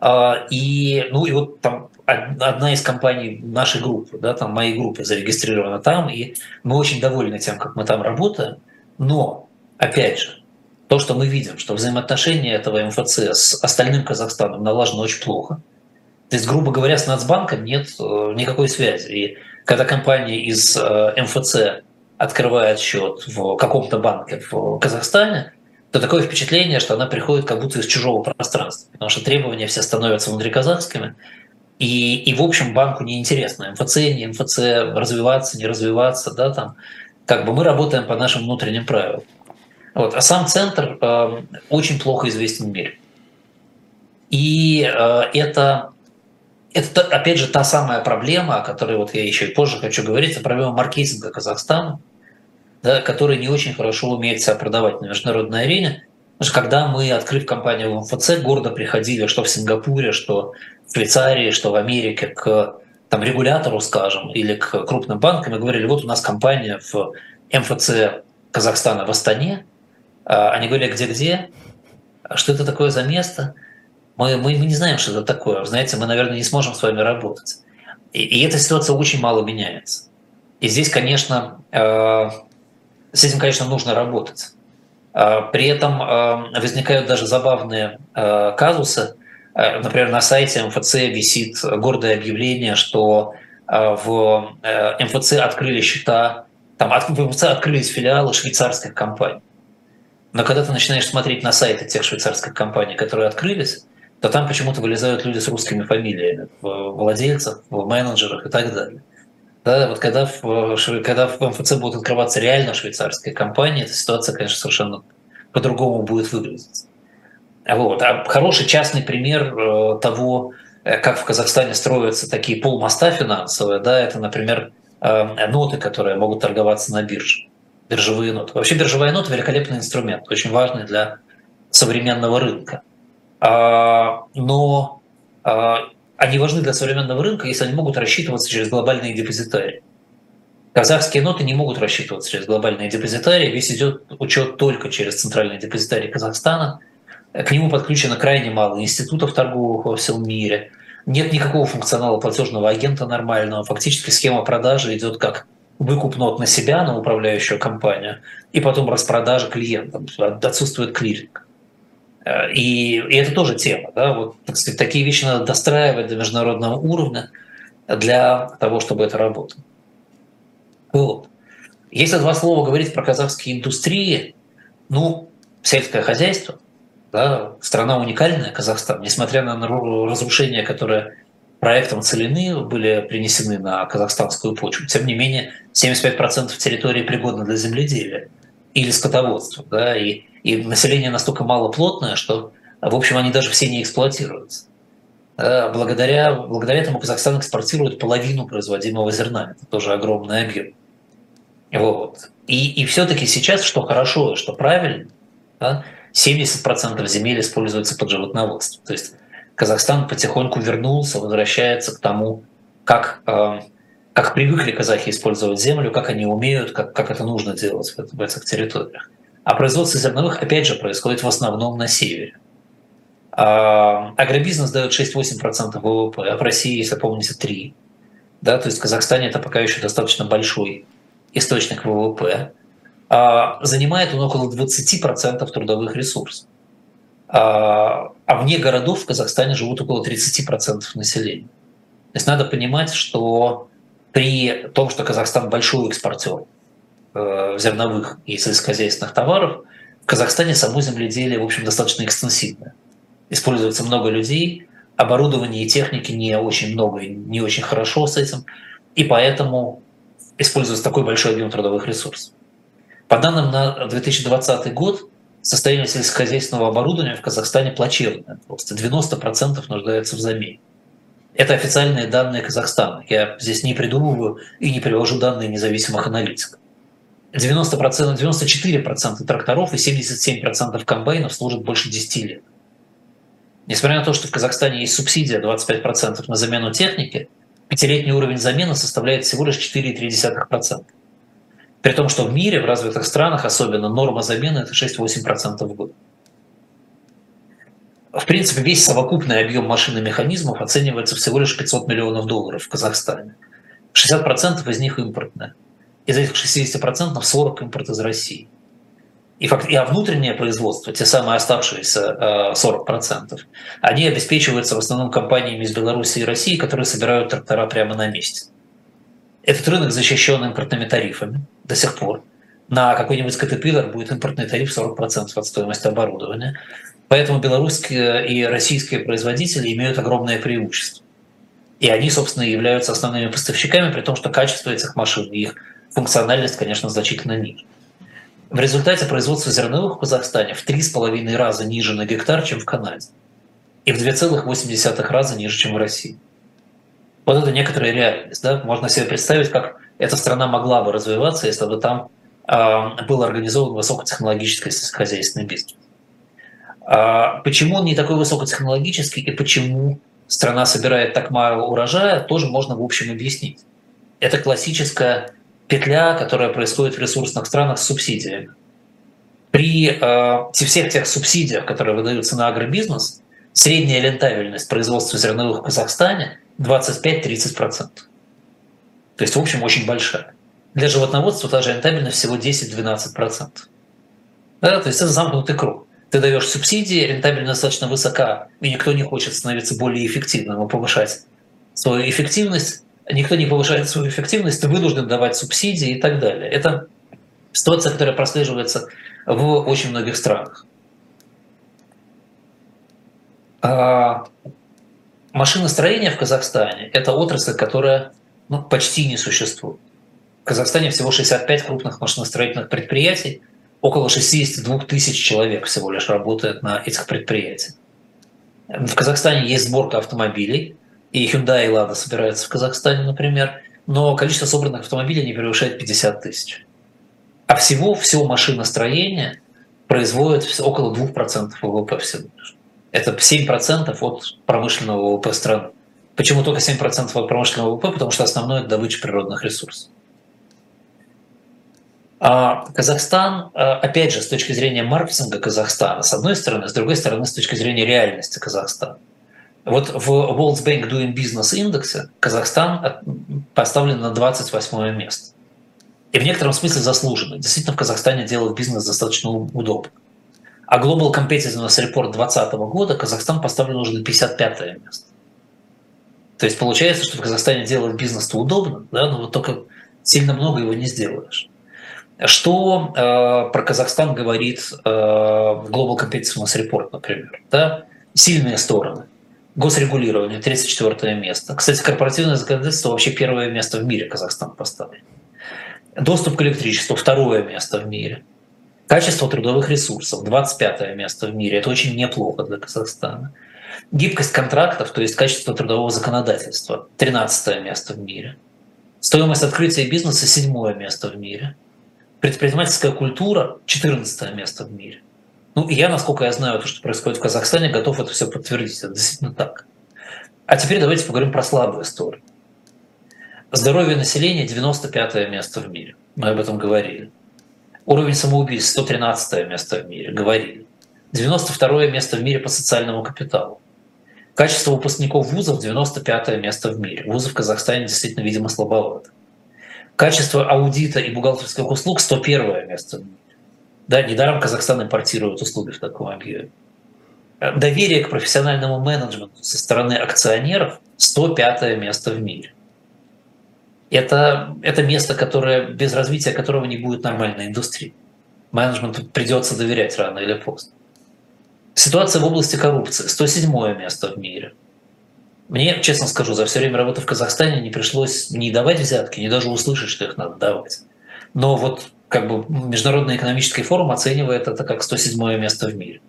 Э, и, ну, и вот там одна из компаний нашей группы, да, там моей группы зарегистрирована там, и мы очень довольны тем, как мы там работаем. Но, опять же, то, что мы видим, что взаимоотношения этого МФЦ с остальным Казахстаном налажены очень плохо. То есть, грубо говоря, с Нацбанком нет никакой связи. И когда компания из э, МФЦ открывает счет в каком-то банке в Казахстане, то такое впечатление, что она приходит как будто из чужого пространства, потому что требования все становятся внутриказахскими, и, и в общем банку неинтересно, МФЦ, не МФЦ, развиваться, не развиваться, да, там, как бы мы работаем по нашим внутренним правилам. Вот. А сам центр э, очень плохо известен в мире. И э, это это, опять же, та самая проблема, о которой вот я еще и позже хочу говорить, это проблема маркетинга Казахстана. да, который не очень хорошо умеет себя продавать на международной арене. Потому что когда мы, открыв компанию в МФЦ, гордо приходили, что в Сингапуре, что Швейцарии, что в Америке, к там, регулятору, скажем, или к крупным банкам, и говорили, вот у нас компания в МФЦ Казахстана в Астане. А они говорили, где-где? Что это такое за место? Мы, мы, мы не знаем, что это такое. Знаете, мы, наверное, не сможем с вами работать. И, и эта ситуация очень мало меняется. И здесь, конечно, э, с этим, конечно, нужно работать. Э, при этом э, возникают даже забавные э, казусы. Э, например, на сайте МФЦ висит гордое объявление, что э, в э, МФЦ открыли счета, там в МФЦ открылись филиалы швейцарских компаний. Но когда ты начинаешь смотреть на сайты тех швейцарских компаний, которые открылись, то там почему-то вылезают люди с русскими фамилиями, в владельцах, в менеджерах и так далее. Да, вот когда в, когда в МФЦ будут открываться реально швейцарские компании, эта ситуация, конечно, совершенно по-другому будет выглядеть. Вот. А хороший частный пример э, того, э, как в Казахстане строятся такие полмоста финансовые, да, это, например, э, ноты, которые могут торговаться на бирже, биржевые ноты. Вообще биржевая нота – великолепный инструмент, очень важный для современного рынка. А, но а, они важны для современного рынка, если они могут рассчитываться через глобальные депозитарии. Казахские ноты не могут рассчитываться через глобальные депозитарии, весь идет учет только через центральный депозитарий Казахстана. К нему подключено крайне мало институтов торговых во всем мире. Нет никакого функционала платежного агента нормального. Фактически схема продажи идет как выкуп нот на себя, на управляющую компанию, и потом распродажа клиентам. Отсутствует клиринг. Э, и, и это тоже тема. Да? Вот, так сказать, такие вещи надо достраивать до международного уровня для того, чтобы это работало. Вот. Если два слова говорить про казахские индустрии, ну, сельское хозяйство, да, страна уникальная, Казахстан, несмотря на разрушения, которые проектом целины были принесены на казахстанскую почву, тем не менее 75% территории пригодны для земледелия или скотоводства. Да, и и население настолько малоплотное, что, в общем, они даже все не эксплуатируются. Благодаря, благодаря этому Казахстан экспортирует половину производимого зерна. Это тоже огромный объем. Вот. И, и все-таки сейчас, что хорошо что правильно, да, 70% земель используется под животноводство. То есть Казахстан потихоньку вернулся, возвращается к тому, как, э, как привыкли казахи использовать землю, как они умеют, как, как это нужно делать в, в этих территориях. А производство зерновых, опять же, происходит в основном на севере. А агробизнес дает 6-8% ВВП, а в России, если помните, 3%. Да, то есть в Казахстане это пока еще достаточно большой источник ВВП. А занимает он около 20% трудовых ресурсов. А, а вне городов в Казахстане живут около 30% населения. То есть надо понимать, что при том, что Казахстан большой экспортер, Э, зерновых и сельскохозяйственных товаров, в Казахстане само земледелие, в общем, достаточно экстенсивное. Используется много людей, оборудования и техники не очень много и не очень хорошо с этим, и поэтому используется такой большой объем трудовых ресурсов. По данным на 2020 год, состояние сельскохозяйственного оборудования в Казахстане плачевное. Просто 90% нуждается в замене. Это официальные данные Казахстана. Я здесь не придумываю и не привожу данные независимых аналитиков. 90%, 94% тракторов и 77% комбайнов служат больше 10 лет. Несмотря на то, что в Казахстане есть субсидия 25% на замену техники, пятилетний уровень замены составляет всего лишь 4,3%. При том, что в мире, в развитых странах особенно, норма замены – это 6-8% в год. В принципе, весь совокупный объем машин и механизмов оценивается всего лишь 500 миллионов долларов в Казахстане. 60% из них импортные из этих 60% 40 импорт из России. И, факт, и а внутреннее производство, те самые оставшиеся 40%, э, они обеспечиваются в основном компаниями из Беларуси и России, которые собирают трактора прямо на месте. Этот рынок защищен импортными тарифами до сих пор. На какой-нибудь Caterpillar будет импортный тариф 40% от стоимости оборудования. Поэтому белорусские и российские производители имеют огромное преимущество. И они, собственно, являются основными поставщиками, при том, что качество этих машин и их функциональность, конечно, значительно ниже. В результате производство зерновых в Казахстане в 3,5 раза ниже на гектар, чем в Канаде. И в 2,8 раза ниже, чем в России. Вот это некоторая реальность. Да? Можно себе представить, как эта страна могла бы развиваться, если бы там был организован высокотехнологический сельскохозяйственный бизнес. А почему он не такой высокотехнологический и почему страна собирает так мало урожая, тоже можно в общем объяснить. Это классическая петля, которая происходит в ресурсных странах с субсидиями. При э, всех тех субсидиях, которые выдаются на агробизнес, средняя рентабельность производства зерновых в Казахстане 25-30%. То есть, в общем, очень большая. Для животноводства та же рентабельность всего 10-12%. Да, то есть это замкнутый круг. Ты даешь субсидии, рентабельность достаточно высока, и никто не хочет становиться более эффективным и повышать свою эффективность. Никто не повышает свою эффективность, ты вынужден давать субсидии и так далее. Это ситуация, которая прослеживается в очень многих странах. Машиностроение в Казахстане – это отрасль, которая ну, почти не существует. В Казахстане всего 65 крупных машиностроительных предприятий, около 62 тысяч человек всего лишь работает на этих предприятиях. В Казахстане есть сборка автомобилей, и Hyundai и Lada собираются в Казахстане, например, но количество собранных автомобилей не превышает 50 тысяч. А всего, всего машиностроение производит около 2% ВВП всего лишь. Это 7% от промышленного ВВП страны. Почему только 7% от промышленного ВВП? Потому что основное – это добыча природных ресурсов. А Казахстан, а, опять же, с точки зрения маркетинга Казахстана, с одной стороны, с другой стороны, с точки зрения реальности Казахстана. Вот в World Bank Doing Business индексе Казахстан поставлен на 28 место. И в некотором смысле заслуженно. Действительно, в Казахстане делать бизнес достаточно удобно. А Global Competitiveness Report 2020 года Казахстан поставлен уже на 55 место. То есть получается, что в Казахстане делать бизнес-то удобно, да, но вот только сильно много его не сделаешь. Что э, про Казахстан говорит э, Global Competitiveness Report, например? Да? Сильные стороны. Госрегулирование, 34 место. Кстати, корпоративное законодательство вообще первое место в мире Казахстан поставлен. Доступ к электричеству, второе место в мире. Качество трудовых ресурсов, 25 место в мире. Это очень неплохо для Казахстана. Гибкость контрактов, то есть качество трудового законодательства, 13 место в мире. Стоимость открытия бизнеса, седьмое место в мире. Предпринимательская культура, 14 место в мире. Ну, и я, насколько я знаю то, что происходит в Казахстане, готов это все подтвердить. Это действительно так. А теперь давайте поговорим про слабые стороны. Здоровье населения 95 место в мире. Мы об этом говорили. Уровень самоубийств 113 место в мире. Говорили. 92 место в мире по социальному капиталу. Качество выпускников вузов 95 место в мире. Вузы в Казахстане действительно, видимо, слабовато. Качество аудита и бухгалтерских услуг 101 место в мире. Да, недаром Казахстан импортирует услуги в таком объеме. Доверие к профессиональному менеджменту со стороны акционеров 105 место в мире. Это, это место, которое, без развития которого не будет нормальной индустрии. Менеджменту придется доверять рано или поздно. Ситуация в области коррупции. 107 место в мире. Мне, честно скажу, за все время работы в Казахстане не пришлось не давать взятки, не даже услышать, что их надо давать. Но вот как бы Международный экономический форум оценивает это как 107 место в мире.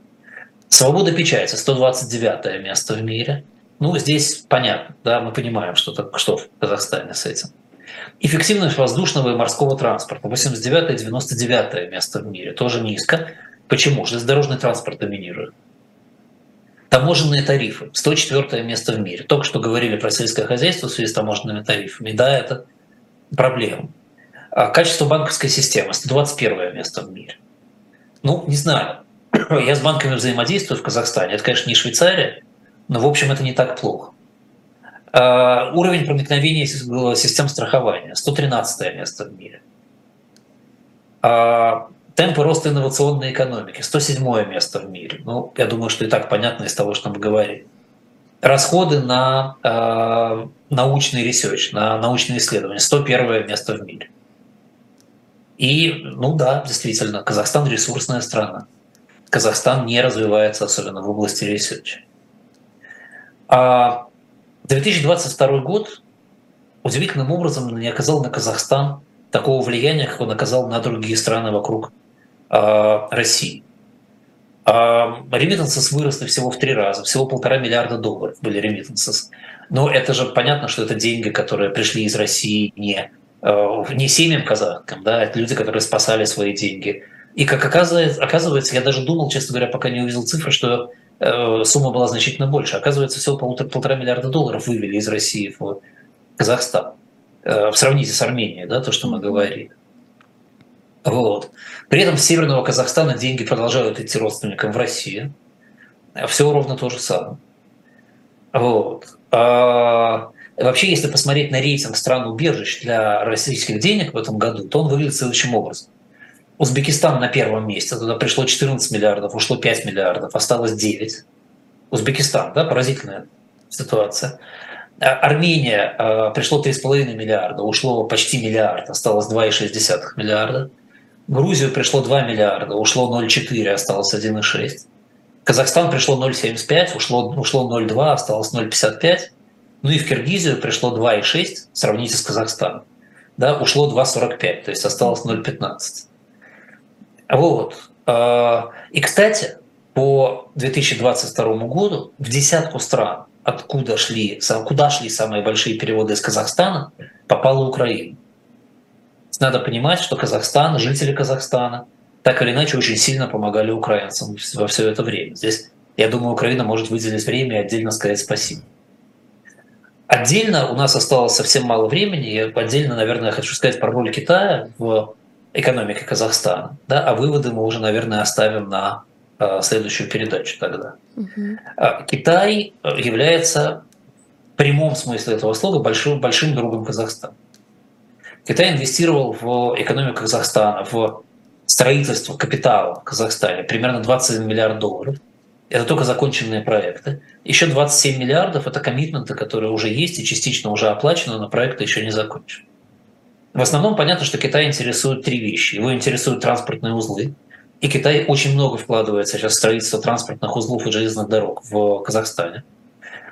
Свобода печати 129 место в мире. Ну, здесь понятно, да, мы понимаем, что, так, что в Казахстане с этим. Эффективность воздушного и морского транспорта 89 99 место в мире, тоже низко. Почему? Железнодорожный транспорт доминирует. Таможенные тарифы. 104 место в мире. Только что говорили про сельское хозяйство в связи с таможенными тарифами. Да, это проблема. А качество банковской системы. 121 место в мире. Ну, не знаю. Я с банками взаимодействую в Казахстане. Это, конечно, не Швейцария, но, в общем, это не так плохо. А, уровень проникновения систем страхования. 113 место в мире. А, Темпы роста инновационной экономики. 107 место в мире. Ну, я думаю, что и так понятно из того, что мы говорили. Расходы на э, научный research, на научные исследования. 101 место в мире. И, ну да, действительно, Казахстан ресурсная страна. Казахстан не развивается, особенно в области ресерча. А 2022 год удивительным образом не оказал на Казахстан такого влияния, как он оказал на другие страны вокруг а, России. А remittances выросли всего в три раза, всего полтора миллиарда долларов были remittances. Но это же понятно, что это деньги, которые пришли из России не не семьям казахским, да, это люди, которые спасали свои деньги. И как оказывается, оказывается, я даже думал, честно говоря, пока не увидел цифры, что сумма была значительно больше. Оказывается, всего полтора, полтора миллиарда долларов вывели из России в Казахстан. В сравнении с Арменией, да, то, что мы говорили. Вот. При этом с Северного Казахстана деньги продолжают идти родственникам в Россию. Все ровно то же самое. Вот. А вообще, если посмотреть на рейтинг стран-убежищ для российских денег в этом году, то он выглядит следующим образом. Узбекистан на первом месте, туда пришло 14 миллиардов, ушло 5 миллиардов, осталось 9. Узбекистан, да, поразительная ситуация. А Армения э, пришло 3,5 миллиарда, ушло почти миллиард, осталось 2,6 миллиарда. Грузию пришло 2 миллиарда, ушло 0,4, осталось 1,6. Казахстан пришло 0,75, ушло, ушло 0,2, осталось 0,55. Ну и в Киргизию пришло 2,6, сравните с Казахстаном. Да, ушло 2,45, то есть осталось 0,15. Вот. А, и, кстати, по 2022 году в десятку стран, откуда шли, куда шли самые большие переводы из Казахстана, попала Украина. Надо понимать, что Казахстан, жители Казахстана, так или иначе очень сильно помогали украинцам во все это время. Здесь, я думаю, Украина может выделить время и отдельно сказать спасибо. Отдельно у нас осталось совсем мало времени, и отдельно, наверное, я хочу сказать про роль Китая в экономике Казахстана. Да, а выводы мы уже, наверное, оставим на э, следующую передачу тогда. Угу. Китай является в прямом смысле этого слова большим, большим другом Казахстана. Китай инвестировал в экономику Казахстана, в строительство капитала в Казахстане примерно 21 миллиард долларов. Это только законченные проекты. Еще 27 миллиардов – это коммитменты, которые уже есть и частично уже оплачены, но проекты еще не закончены. В основном понятно, что Китай интересует три вещи. Его интересуют транспортные узлы. И Китай очень много вкладывается сейчас в строительство транспортных узлов и железных дорог в Казахстане.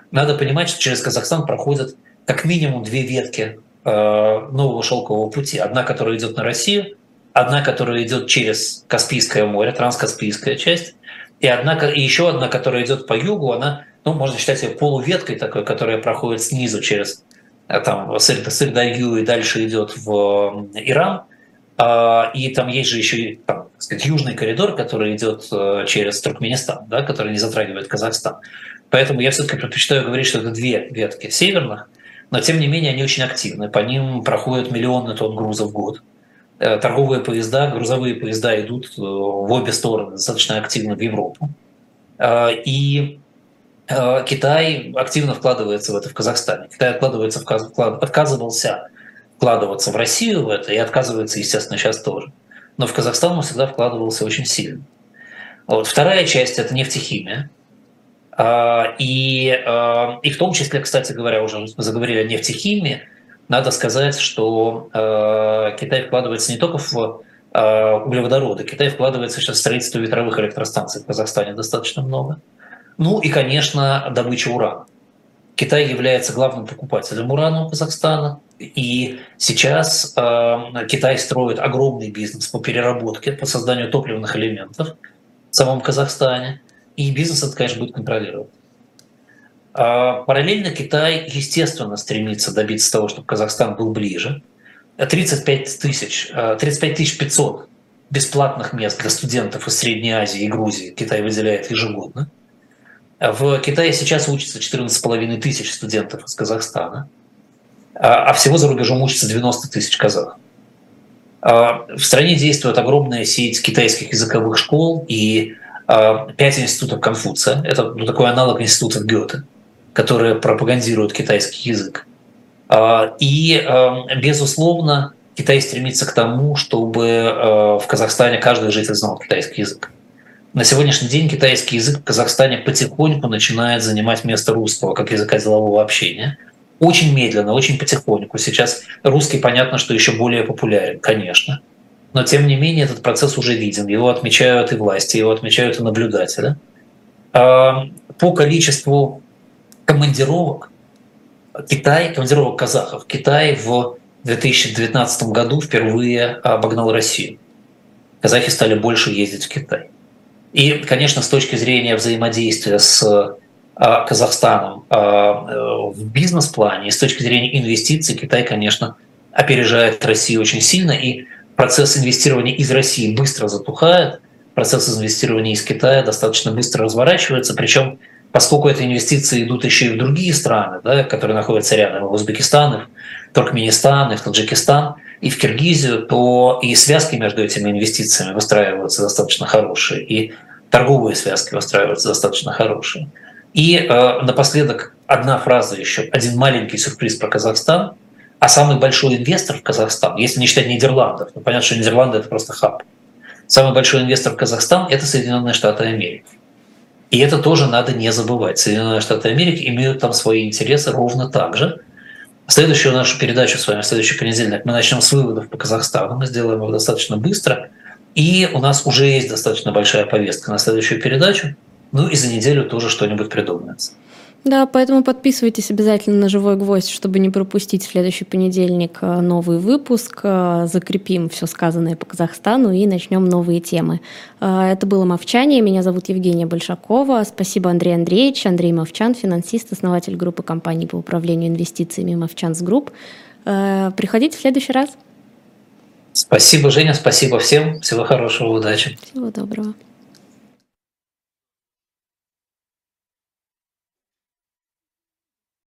Надо понимать, что через Казахстан проходят как минимум две ветки Э, нового шелкового пути. Одна, которая идет на Россию, одна, которая идет через Каспийское море, транскаспийская часть, и, одна, и еще одна, которая идет по югу, она, ну, можно считать ее полуветкой такой, которая проходит снизу через э, там, Сырдарью и дальше идет в Иран. А, и там есть же еще там, сказать, южный коридор, который идет э, через Туркменистан, да, который не затрагивает Казахстан. Поэтому я все-таки предпочитаю говорить, что это две ветки северных – но тем не менее они очень активны. По ним проходят миллионы тонн грузов в год. Э, торговые поезда, грузовые поезда идут э, в обе стороны достаточно активно в Европу. И Китай активно вкладывается в это в Казахстане. Китай откладывается в, отказывался вкладываться в Россию в это и отказывается, естественно, сейчас тоже. Но в Казахстан он всегда вкладывался очень сильно. Вот. Вторая часть – это нефтехимия. А, и, а, и в том числе, кстати говоря, уже заговорили о нефтехимии, надо сказать, что а, Китай вкладывается не только в углеводороды, Китай вкладывается сейчас в строительство ветровых электростанций в Казахстане достаточно много. Ну и, конечно, добыча урана. Китай является главным покупателем урана у Казахстана, и сейчас э, Китай строит огромный бизнес по переработке, по созданию топливных элементов в самом Казахстане и бизнес это, конечно, будет контролировать. А параллельно Китай, естественно, стремится добиться того, чтобы Казахстан был ближе. 35 тысяч, 35 тысяч 500 бесплатных мест для студентов из Средней Азии и Грузии Китай выделяет ежегодно. В Китае сейчас учатся 14,5 тысяч студентов из Казахстана, а, а всего за рубежом учатся 90 тысяч казахов. А в стране действует огромная сеть китайских языковых школ, и а, пять институтов Конфуция. Это ну, такой аналог института Гёте, которые пропагандируют китайский язык. И, безусловно, Китай стремится к тому, чтобы в Казахстане каждый житель знал китайский язык. На сегодняшний день китайский язык в Казахстане потихоньку начинает занимать место русского как языка делового общения. Очень медленно, очень потихоньку. Сейчас русский, понятно, что еще более популярен, конечно – но тем не менее этот процесс уже виден, его отмечают и власти, его отмечают и наблюдатели. А, по количеству командировок Китай, командировок казахов, Китай в 2019 году впервые обогнал Россию. Казахи стали больше ездить в Китай. И, конечно, с точки зрения взаимодействия с а, Казахстаном а, в бизнес-плане с точки зрения инвестиций Китай, конечно, опережает Россию очень сильно, и процесс инвестирования из России быстро затухает, процесс инвестирования из Китая достаточно быстро разворачивается, причем поскольку эти инвестиции идут еще и в другие страны, да, которые находятся рядом, в Узбекистан, в Туркменистан, и в Таджикистан, и в Киргизию, то и связки между этими инвестициями выстраиваются достаточно хорошие, и торговые связки выстраиваются достаточно хорошие. И э, напоследок одна фраза еще, один маленький сюрприз про Казахстан, а самый большой инвестор в Казахстан, если не считать Нидерландов, ну понятно, что Нидерланды это просто хаб, самый большой инвестор в Казахстан – это Соединенные Штаты Америки. И это тоже надо не забывать. Соединенные Штаты Америки имеют там свои интересы ровно так же. Следующую нашу передачу с вами, следующий понедельник, мы начнем с выводов по Казахстану. Мы сделаем их достаточно быстро. И у нас уже есть достаточно большая повестка на следующую передачу. Ну и за неделю тоже что-нибудь придумается. Да, поэтому подписывайтесь обязательно на «Живой гвоздь», чтобы не пропустить в следующий понедельник э, новый выпуск. Э, закрепим все сказанное по Казахстану и начнем новые темы. Э, это было «Мовчание». Меня зовут Евгения Большакова. Спасибо, Андрей Андреевич. Андрей Мовчан, финансист, основатель группы компаний по управлению инвестициями «Movchan's Group». Приходите в следующий раз. Спасибо, Женя. Спасибо всем. Всего хорошего, удачи. Всего доброго.